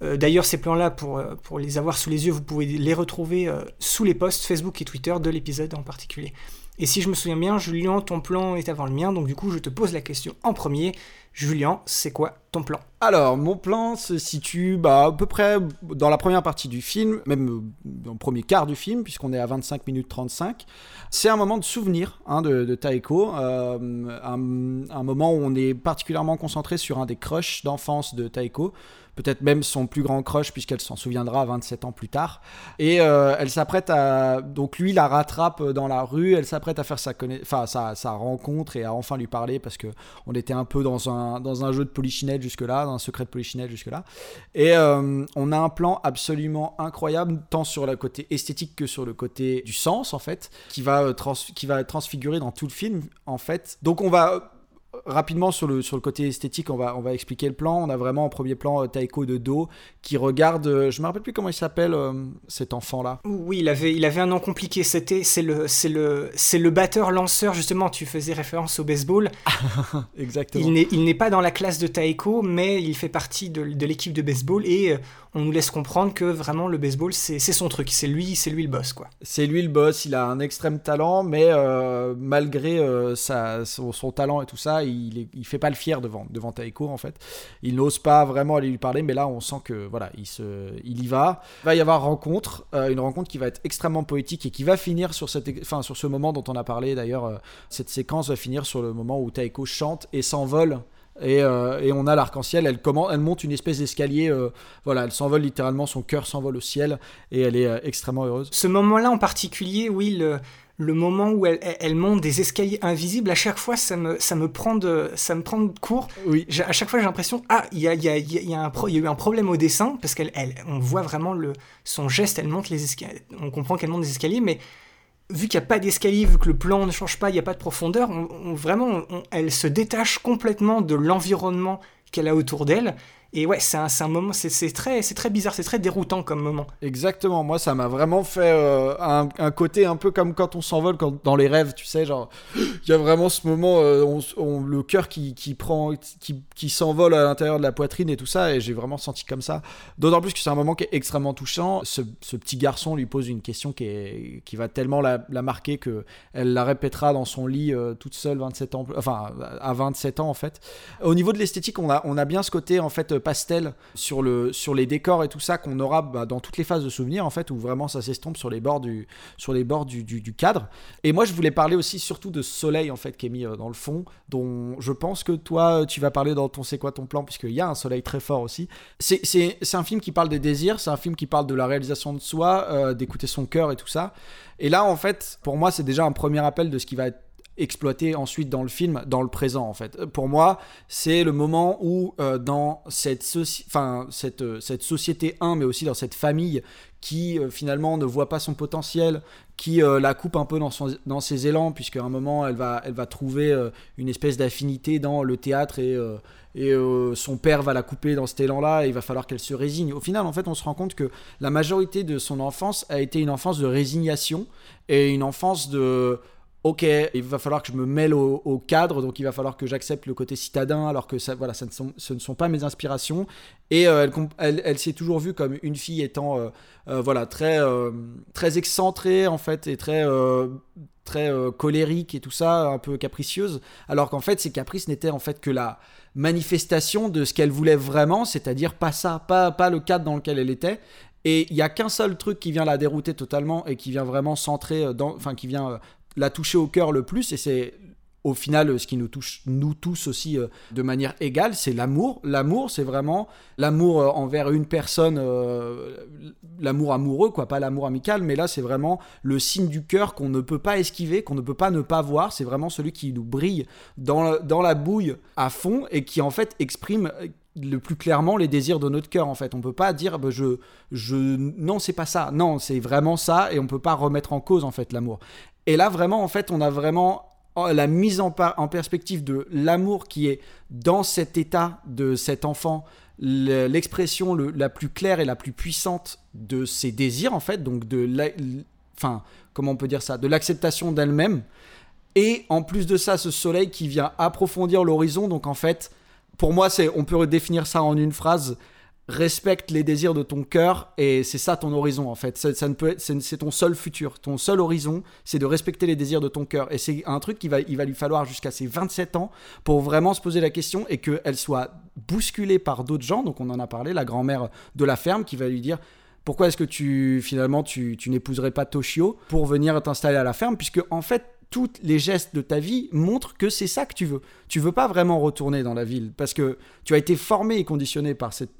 Euh, d'ailleurs, ces plans-là, pour, euh, pour les avoir sous les yeux, vous pouvez les retrouver euh, sous les posts Facebook et Twitter de l'épisode en particulier. Et si je me souviens bien, Julien, ton plan est avant le mien, donc du coup, je te pose la question en premier. Julien, c'est quoi ton plan? Alors, mon plan se situe bah, à peu près dans la première partie du film, même euh, dans le premier quart du film, puisqu'on est à 25 minutes 35. C'est un moment de souvenir hein, de, Taeko, euh, un, un, moment où on est particulièrement concentré sur un des crushs d'enfance de Taeko peut-être même son plus grand crush puisqu'elle s'en souviendra 27 ans plus tard. Et euh, elle s'apprête à... Donc lui la rattrape dans la rue, elle s'apprête à faire sa, sa, rencontre et à enfin lui parler parce que on était un peu dans un, dans un jeu de polichinelle jusque-là, dans un secret de polichinelle jusque-là. Et euh, on a un plan absolument incroyable, tant sur le côté esthétique que sur le côté du sens en fait, qui va, euh, qui va transfigurer dans tout le film en fait. Donc on va rapidement sur le, sur le côté esthétique, on va, on va expliquer le plan. On a vraiment en premier plan euh, Taiko de dos qui regarde. Euh, je me rappelle plus comment il s'appelle euh, cet enfant-là. Oui, il avait, il avait un nom compliqué. C'était, c'est le, c'est le, c'est le batteur lanceur justement. Tu faisais référence au baseball. Exactement. Il n'est, pas dans la classe de Taiko, mais il fait partie de, de l'équipe de baseball et on nous laisse comprendre que vraiment le baseball c'est, son truc. C'est lui, c'est lui le boss quoi. C'est lui le boss. Il a un extrême talent, mais malgré sa, son, talent et tout ça il, il fait pas le fier devant, Taeko en fait. Il n'ose pas vraiment aller lui parler, mais là on sent que voilà, il, y va. Il va y avoir rencontre, euh, une rencontre qui va être extrêmement poétique et qui va finir sur, sur ce moment dont on a parlé d'ailleurs. Euh, cette séquence va finir sur le moment où Taeko chante et s'envole et, euh, et, on a l'arc-en-ciel, elle, elle monte une espèce d'escalier, voilà, elle s'envole littéralement, son cœur s'envole au ciel, et elle est extrêmement heureuse. Ce moment-là en particulier, oui, le, le moment où elle, elle, monte des escaliers invisibles, à chaque fois, ça me, ça me, prend, de, ça me prend de court. Oui. À chaque fois, j'ai l'impression, ah, il y a, y, a, y, a un y a eu un problème au dessin, parce qu'elle, elle, on voit vraiment le, son geste, elle monte les escaliers. On comprend qu'elle monte des escaliers, mais vu qu'il n'y a pas d'escalier, vu que le plan ne change pas, il n'y a pas de profondeur, on, vraiment, elle se détache complètement de l'environnement qu'elle a autour d'elle. Et ouais, c'est un, un, moment, c'est très, très bizarre, c'est très déroutant comme moment. Exactement, moi ça m'a vraiment fait euh, un, un, côté un peu comme quand on s'envole dans les rêves, tu sais, genre, il y a vraiment ce moment, euh, le cœur qui, qui, prend, qui, qui s'envole à l'intérieur de la poitrine et tout ça, et j'ai vraiment senti comme ça. D'autant plus que c'est un moment qui est extrêmement touchant. Ce, ce, petit garçon lui pose une question qui, est, qui va tellement la, la marquer que elle la répétera dans son lit euh, toute seule 27 ans, enfin à 27 ans en fait. Au niveau de l'esthétique, on a, on a bien ce côté en fait pastel sur, le, sur les décors et tout ça qu'on aura bah, dans toutes les phases de souvenirs, en fait, où vraiment ça s'estompe sur les bords, du, sur les bords du, du, cadre. Et moi, je voulais parler aussi surtout de soleil, en fait, qui est mis euh, dans le fond, dont je pense que toi, tu vas parler dans ton C'est quoi ton plan, puisqu'il y a un soleil très fort aussi. C'est un film qui parle des désirs, c'est un film qui parle de la réalisation de soi, euh, d'écouter son cœur et tout ça. Et là, en fait, pour moi, c'est déjà un premier appel de ce qui va être exploité ensuite dans le film, dans le présent en fait. Pour moi, c'est le moment où euh, dans cette, cette, euh, cette société 1, mais aussi dans cette famille qui euh, finalement ne voit pas son potentiel, qui la coupe un peu dans, son, dans ses élans, puisqu'à un moment, elle va, elle va trouver une espèce d'affinité dans le théâtre et, et son père va la couper dans cet élan-là, et il va falloir qu'elle se résigne. Au final, en fait, on se rend compte que la majorité de son enfance a été une enfance de résignation et une enfance de ok, il va falloir que je me mêle au, cadre, donc il va falloir que j'accepte le côté citadin, alors que ça, voilà, ce ne sont pas mes inspirations. Et euh, elle, s'est toujours vue comme une fille étant euh, euh, voilà, très, très excentrée, en fait, et très, très colérique et tout ça, un peu capricieuse, alors qu'en fait, ces caprices n'étaient en fait que la manifestation de ce qu'elle voulait vraiment, c'est-à-dire pas ça, pas, pas le cadre dans lequel elle était. Et il n'y a qu'un seul truc qui vient la dérouter totalement et qui vient vraiment centrer, enfin qui vient l'a touché au cœur le plus, et c'est au final ce qui nous touche nous tous aussi euh, de manière égale, c'est l'amour. L'amour, c'est vraiment l'amour euh, envers une personne, euh, l'amour amoureux, quoi, pas l'amour amical, mais là c'est vraiment le signe du cœur qu'on ne peut pas esquiver, qu'on ne peut pas ne pas voir. C'est vraiment celui qui nous brille dans, dans la bouille à fond et qui en fait exprime le plus clairement les désirs de notre cœur en fait on peut pas dire bah, je je non c'est pas ça non c'est vraiment ça et on peut pas remettre en cause en fait l'amour et là, vraiment, en fait, on a vraiment oh, la mise en, perspective de l'amour qui est dans cet état de cet enfant, l'expression la plus claire et la plus puissante de ses désirs, en fait, donc de enfin, comment on peut dire ça, de l'acceptation d'elle-même. Et en plus de ça, ce soleil qui vient approfondir l'horizon. Donc en fait, pour moi, c'est, on peut redéfinir ça en une phrase respecte les désirs de ton cœur et c'est ça ton horizon en fait. Ça, ne peut c'est ton seul futur, ton seul horizon, c'est de respecter les désirs de ton cœur et c'est un truc qui va, il va lui falloir jusqu'à ses 27 ans pour vraiment se poser la question et qu'elle soit bousculée par d'autres gens. Donc on en a parlé, la grand-mère de la ferme qui va lui dire pourquoi est-ce que tu finalement tu, tu n'épouserais pas Toshio pour venir t'installer à la ferme? Puisque en fait tous les gestes de ta vie montrent que c'est ça que tu veux. Tu veux pas vraiment retourner dans la ville parce que tu as été formé et conditionné par cette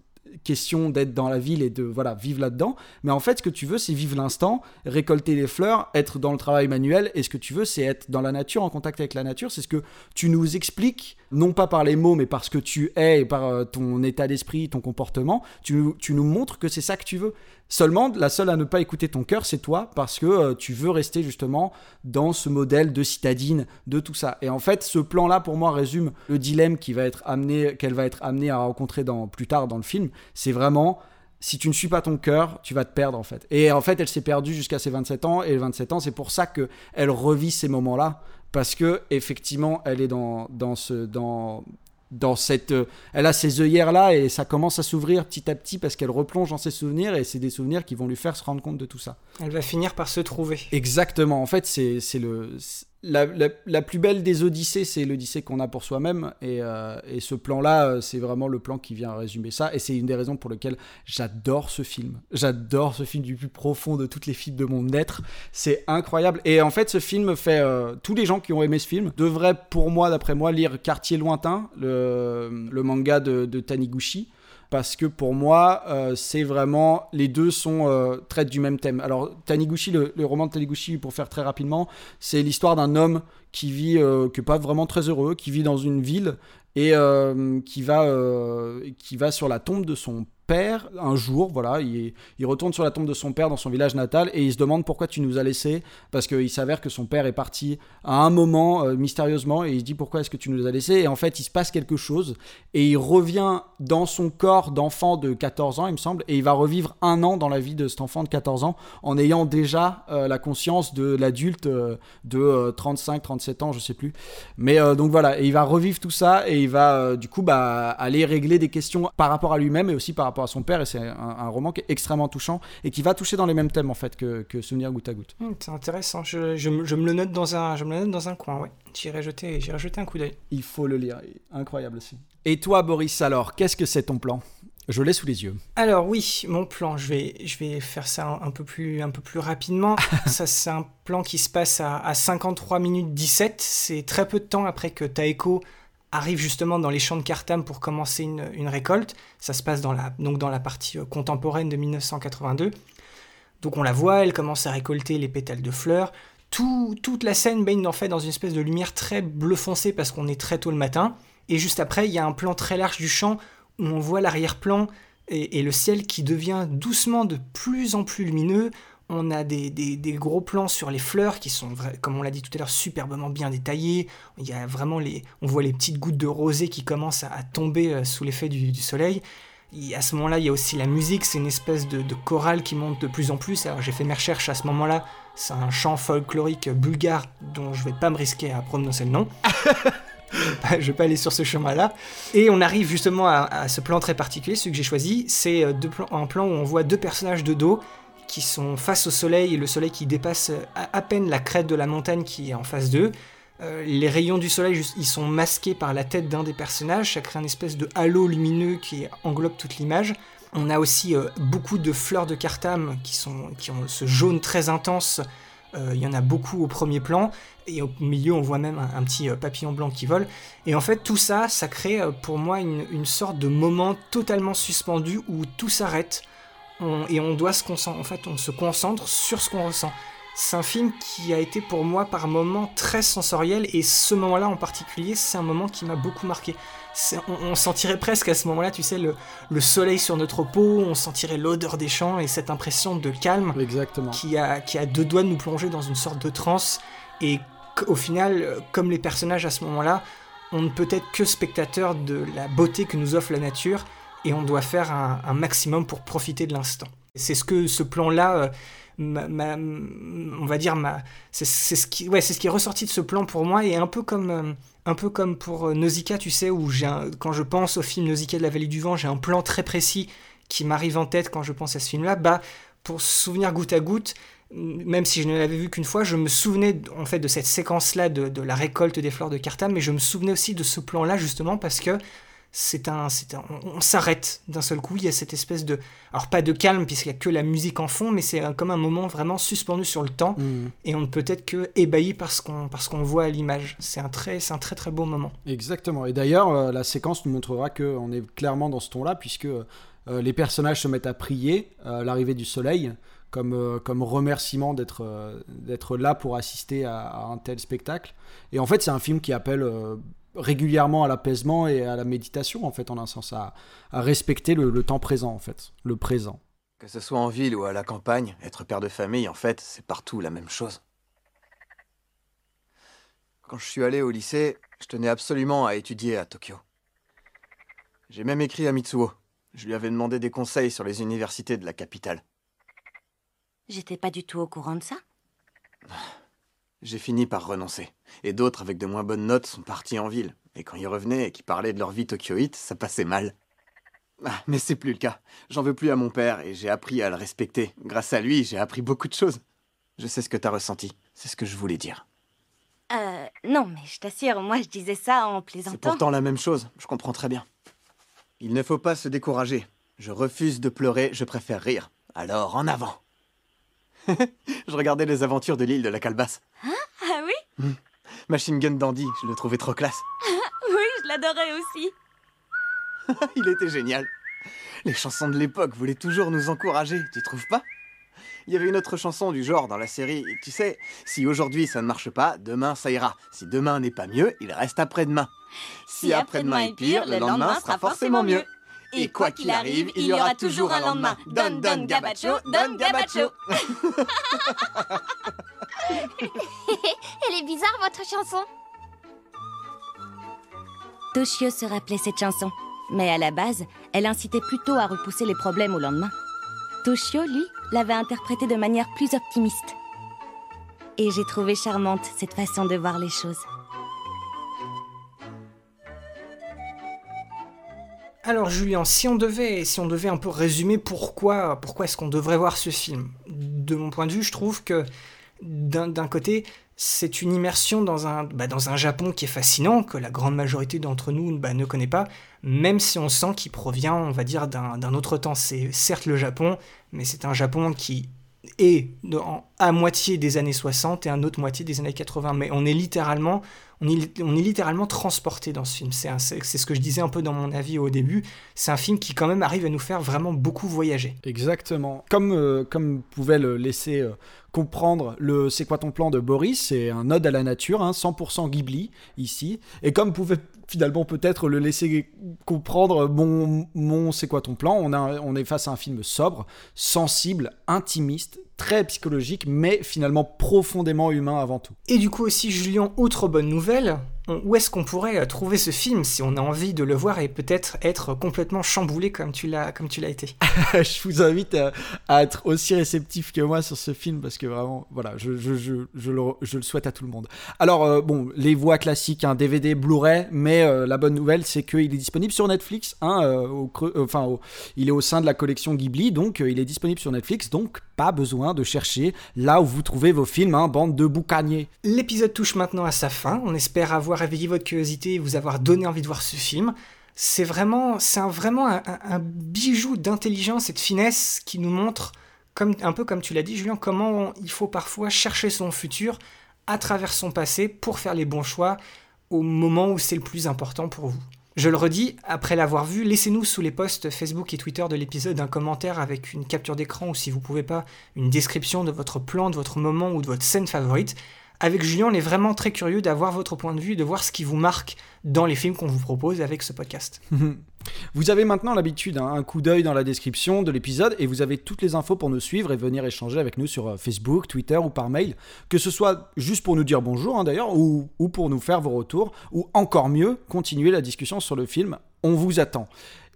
question d'être dans la ville et de voilà vivre là-dedans. Mais en fait, ce que tu veux, c'est vivre l'instant, récolter les fleurs, être dans le travail manuel. Et ce que tu veux, c'est être dans la nature, en contact avec la nature. C'est ce que tu nous expliques, non pas par les mots, mais par ce que tu es et par euh, ton état d'esprit, ton comportement. Tu, tu nous montres que c'est ça que tu veux. Seulement, la seule à ne pas écouter ton cœur, c'est toi, parce que euh, tu veux rester justement dans ce modèle de citadine, de tout ça. Et en fait, ce plan-là, pour moi, résume le dilemme qui va être amené, qu'elle va être amenée à rencontrer dans, plus tard dans le film. C'est vraiment, si tu ne suis pas ton cœur, tu vas te perdre en fait. Et en fait, elle s'est perdue jusqu'à ses 27 ans, et les 27 ans, c'est pour ça que elle revit ces moments-là, parce que effectivement, elle est dans, dans ce, dans, dans cette euh, elle a ces œillères là et ça commence à s'ouvrir petit à petit parce qu'elle replonge dans ses souvenirs et c'est des souvenirs qui vont lui faire se rendre compte de tout ça. Elle va finir par se trouver. Exactement. En fait, c'est le la, plus belle des Odyssées, c'est l'Odyssée qu'on a pour soi-même. Et, euh, ce plan-là, euh, c'est vraiment le plan qui vient résumer ça. Et c'est une des raisons pour lesquelles j'adore ce film. J'adore ce film du plus profond de toutes les fibres de mon être. C'est incroyable. Et en fait, ce film fait. Euh, tous les gens qui ont aimé ce film devraient, pour moi, d'après moi, lire Quartier Lointain, le, manga de, de Taniguchi parce que pour moi, euh, c'est vraiment les deux sont euh, traitent du même thème. Alors Taniguchi, le, roman de Taniguchi, pour faire très rapidement, c'est l'histoire d'un homme qui vit, euh, qui n'est pas vraiment très heureux, qui vit dans une ville et qui va, qui va sur la tombe de son père, un jour, voilà, il, retourne sur la tombe de son père dans son village natal et il se demande pourquoi tu nous as laissés, parce qu'il s'avère que son père est parti à un moment euh, mystérieusement et il se dit pourquoi est-ce que tu nous as laissés? Et en fait il se passe quelque chose et il revient dans son corps d'enfant de 14 ans il me semble et il va revivre un an dans la vie de cet enfant de 14 ans en ayant déjà euh, la conscience de l'adulte euh, de 35, 37 ans, je sais plus. Mais donc voilà, il va revivre tout ça et il va du coup bah, aller régler des questions par rapport à lui-même et aussi par rapport à son père et c'est un, roman qui est extrêmement touchant et qui va toucher dans les mêmes thèmes en fait que, que Souvenir goutte à goutte. Hmm, c'est intéressant, je, je, me le note dans un, je me le note dans un coin, ouais. J'irai jeter, j'irai jeter un coup d'œil. Il faut le lire, incroyable aussi. Et toi, Boris, alors, qu'est-ce que c'est ton plan? Je l'ai sous les yeux. Alors oui, mon plan, je vais, je vais faire ça un, peu, plus, un peu plus rapidement. ça, c'est un plan qui se passe à, 53 minutes 17. C'est très peu de temps après que Taeko arrive justement dans les champs de Kartam pour commencer une, récolte. Ça se passe dans la, donc dans la partie euh, contemporaine de 1982. Donc on la voit, elle commence à récolter les pétales de fleurs. toute la scène baigne en fait dans une espèce de lumière très bleu foncé parce qu'on est très tôt le matin. Et juste après, il y a un plan très large du champ où on voit l'arrière-plan et, le ciel qui devient doucement de plus en plus lumineux. On a des, gros plans sur les fleurs qui sont, comme on l'a dit tout à l'heure, superbement bien détaillés. Il y a vraiment les, on voit les petites gouttes de rosée qui commencent à, tomber euh, sous l'effet du, soleil. Et à ce moment-là, il y a aussi la musique, c'est une espèce de, chorale qui monte de plus en plus. Alors j'ai fait mes recherches à ce moment-là, c'est un chant folklorique bulgare dont je vais pas me risquer à prononcer le nom. je vais pas aller sur ce chemin-là. Et on arrive justement à, ce plan très particulier, celui que j'ai choisi. C'est euh, un plan où on voit deux personnages de dos qui sont face au soleil le soleil qui dépasse à, peine la crête de la montagne qui est en face d'eux. Euh, les rayons du soleil, ils sont masqués par la tête d'un des personnages, ça crée une espèce de halo lumineux qui englobe toute l'image. On a aussi euh, beaucoup de fleurs de cartam qui, sont, qui ont ce jaune très intense euh, il y en a beaucoup au premier plan, et au milieu on voit même un, petit euh, papillon blanc qui vole. Et en fait tout ça, ça crée euh, pour moi une, sorte de moment totalement suspendu où tout s'arrête, et on doit se concentrer, en fait on se concentre sur ce qu'on ressent. C'est un film qui a été pour moi par moments très sensoriel, et ce moment-là en particulier, c'est un moment qui m'a beaucoup marqué on, sentirait presque à ce moment-là, tu sais, le, soleil sur notre peau, on sentirait l'odeur des champs et cette impression de calme Exactement. Qui, a, qui a deux doigts de nous plonger dans une sorte de transe. Et au final, comme les personnages à ce moment-là, on ne peut être que spectateur de la beauté que nous offre la nature et on doit faire un, maximum pour profiter de l'instant. C'est ce que ce plan-là, euh, on va dire, c'est ce, qui, ouais, ce qui est ressorti de ce plan pour moi et un peu comme... Euh, un peu comme pour euh, Nausicaa, tu sais, où quand je pense au film Nausicaa de la vallée du vent, j'ai un plan très précis qui m'arrive en tête quand je pense à ce film-là. Bah, pour souvenir goutte à goutte, même si je ne l'avais vu qu'une fois, je me souvenais en fait de cette séquence-là de, la récolte des fleurs de Cartham, mais je me souvenais aussi de ce plan-là justement parce que c'est un, c'est on, s'arrête d'un seul coup. Il y a cette espèce de, alors pas de calme puisqu'il y a que la musique en fond, mais c'est comme un moment vraiment suspendu sur le temps mm. et on ne peut être que ébahi parce qu'on, parce qu'on voit à l'image. C'est un très, c'est un très très beau moment. Exactement. Et d'ailleurs, euh, la séquence nous montrera que on est clairement dans ce ton-là puisque euh, les personnages se mettent à prier à l'arrivée du soleil. Comme, euh, comme remerciement d'être d'être là pour assister à, un tel spectacle. Et en fait, c'est un film qui appelle régulièrement à l'apaisement et à la méditation, en fait, en un sens, à, respecter le, temps présent, en fait, le présent. Que ce soit en ville ou à la campagne, être père de famille, en fait, c'est partout la même chose. Quand je suis allé au lycée, je tenais absolument à étudier à Tokyo. J'ai même écrit à Mitsuo. Je lui avais demandé des conseils sur les universités de la capitale. J'étais pas du tout au courant de ça. J'ai fini par renoncer. Et d'autres avec de moins bonnes notes sont partis en ville. Et quand ils revenaient et qu'ils parlaient de leur vie tokyoïte, ça passait mal. Ah, mais c'est plus le cas. J'en veux plus à mon père et j'ai appris à le respecter. Grâce à lui, j'ai appris beaucoup de choses. Je sais ce que t'as ressenti. C'est ce que je voulais dire. Euh, non, mais je t'assure, moi je disais ça en plaisantant. C'est pourtant la même chose, je comprends très bien. Il ne faut pas se décourager. Je refuse de pleurer, je préfère rire. Alors en avant je regardais les aventures de l'île de la Calebasse. Hein ah oui hmm. Machine Gun Dandy, je le trouvais trop classe. oui, je l'adorais aussi. Il était génial. Les chansons de l'époque voulaient toujours nous encourager, tu trouves pas? Il y avait une autre chanson du genre dans la série, tu sais, si aujourd'hui ça ne marche pas, demain ça ira. Si demain n'est pas mieux, il reste après-demain. Si, après-demain est pire, le lendemain sera forcément mieux. Et quoi qu'il arrive, il y aura toujours un lendemain. Don Don Gabacho, Don Gabacho. Elle est bizarre votre chanson. Toshio se rappelait cette chanson, mais à la base, elle incitait plutôt à repousser les problèmes au lendemain. Toshio, lui, l'avait interprétée de manière plus optimiste. Et j'ai trouvé charmante cette façon de voir les choses. Alors Julien, si on devait, si on devait un peu résumer pourquoi, pourquoi est-ce qu'on devrait voir ce film? De mon point de vue, je trouve que d'un côté, c'est une immersion dans un, bah, dans un Japon qui est fascinant, que la grande majorité d'entre nous bah, ne connaît pas, même si on sent qu'il provient, on va dire, d'un autre temps. C'est certes le Japon, mais c'est un Japon qui est à moitié des années 60 et à autre moitié des années 80. Mais on est littéralement, on est, littéralement transporté dans ce film. C'est ce que je disais un peu dans mon avis au début. C'est un film qui quand même arrive à nous faire vraiment beaucoup voyager. Exactement. Comme, euh, comme pouvait le laisser euh, comprendre le C'est quoi ton plan de Boris, c'est un ode à la nature, 100% hein, Ghibli ici. Et comme pouvait finalement peut-être le laisser comprendre mon, mon c'est quoi ton plan, on, on est face à un film sobre, sensible, intimiste, très psychologique, mais finalement profondément humain avant tout. Et du coup aussi, Julien, autre bonne nouvelle, où est-ce qu'on pourrait euh, trouver ce film si on a envie de le voir et peut-être être complètement chamboulé comme tu l'as été? Je vous invite à, être aussi réceptif que moi sur ce film parce que vraiment, voilà, je, le, souhaite à tout le monde. Alors euh, bon, les voix classiques, un DVD, Blu-ray, mais euh, la bonne nouvelle c'est qu'il est disponible sur Netflix. Hein, enfin, il est au sein de la collection Ghibli, donc il est disponible sur Netflix, donc pas besoin de chercher là où vous trouvez vos films, hein, bande de boucaniers. L'épisode touche maintenant à sa fin. On espère avoir réveillé votre curiosité et vous avoir donné envie de voir ce film. C'est vraiment, c'est un, vraiment un, bijou d'intelligence et de finesse qui nous montre, comme, un peu comme tu l'as dit, Julien, comment il faut parfois chercher son futur à travers son passé pour faire les bons choix au moment où c'est le plus important pour vous. Je le redis, après l'avoir vu, laissez-nous sous les posts Facebook et Twitter de l'épisode un commentaire avec une capture d'écran ou si vous pouvez pas, une description de votre plan, de votre moment ou de votre scène favorite. Avec Julien, on est vraiment très curieux d'avoir votre point de vue, de voir ce qui vous marque dans les films qu'on vous propose avec ce podcast. Vous avez maintenant l'habitude, hein, un coup d'œil dans la description de l'épisode et vous avez toutes les infos pour nous suivre et venir échanger avec nous sur euh, Facebook, Twitter ou par mail, que ce soit juste pour nous dire bonjour hein, d'ailleurs ou, ou pour nous faire vos retours ou encore mieux, continuer la discussion sur le film. On vous attend.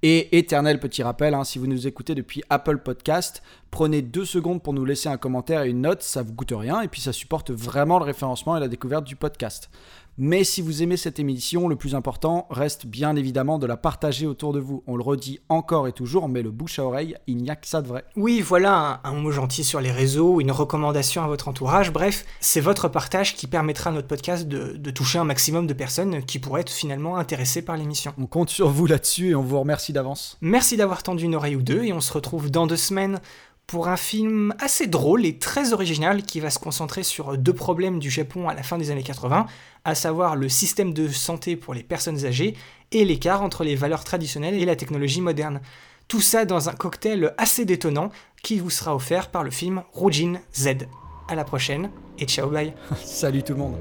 Et éternel petit rappel, hein, si vous nous écoutez depuis Apple Podcast, prenez deux secondes pour nous laisser un commentaire et une note, ça vous coûte rien et puis ça supporte vraiment le référencement et la découverte du podcast. Mais si vous aimez cette émission, le plus important reste bien évidemment de la partager autour de vous. On le redit encore et toujours, mais le bouche à oreille, il n'y a que ça de vrai. Oui, voilà un, mot gentil sur les réseaux, une recommandation à votre entourage. Bref, c'est votre partage qui permettra à notre podcast de, de toucher un maximum de personnes qui pourraient être finalement intéressées par l'émission. On compte sur vous là-dessus et on vous remercie d'avance. Merci d'avoir tendu une oreille ou deux et on se retrouve dans deux semaines pour un film assez drôle et très original qui va se concentrer sur deux problèmes du Japon à la fin des années 80, à savoir le système de santé pour les personnes âgées et l'écart entre les valeurs traditionnelles et la technologie moderne. Tout ça dans un cocktail assez détonnant qui vous sera offert par le film Rujin Z. À la prochaine et ciao bye. Salut tout le monde.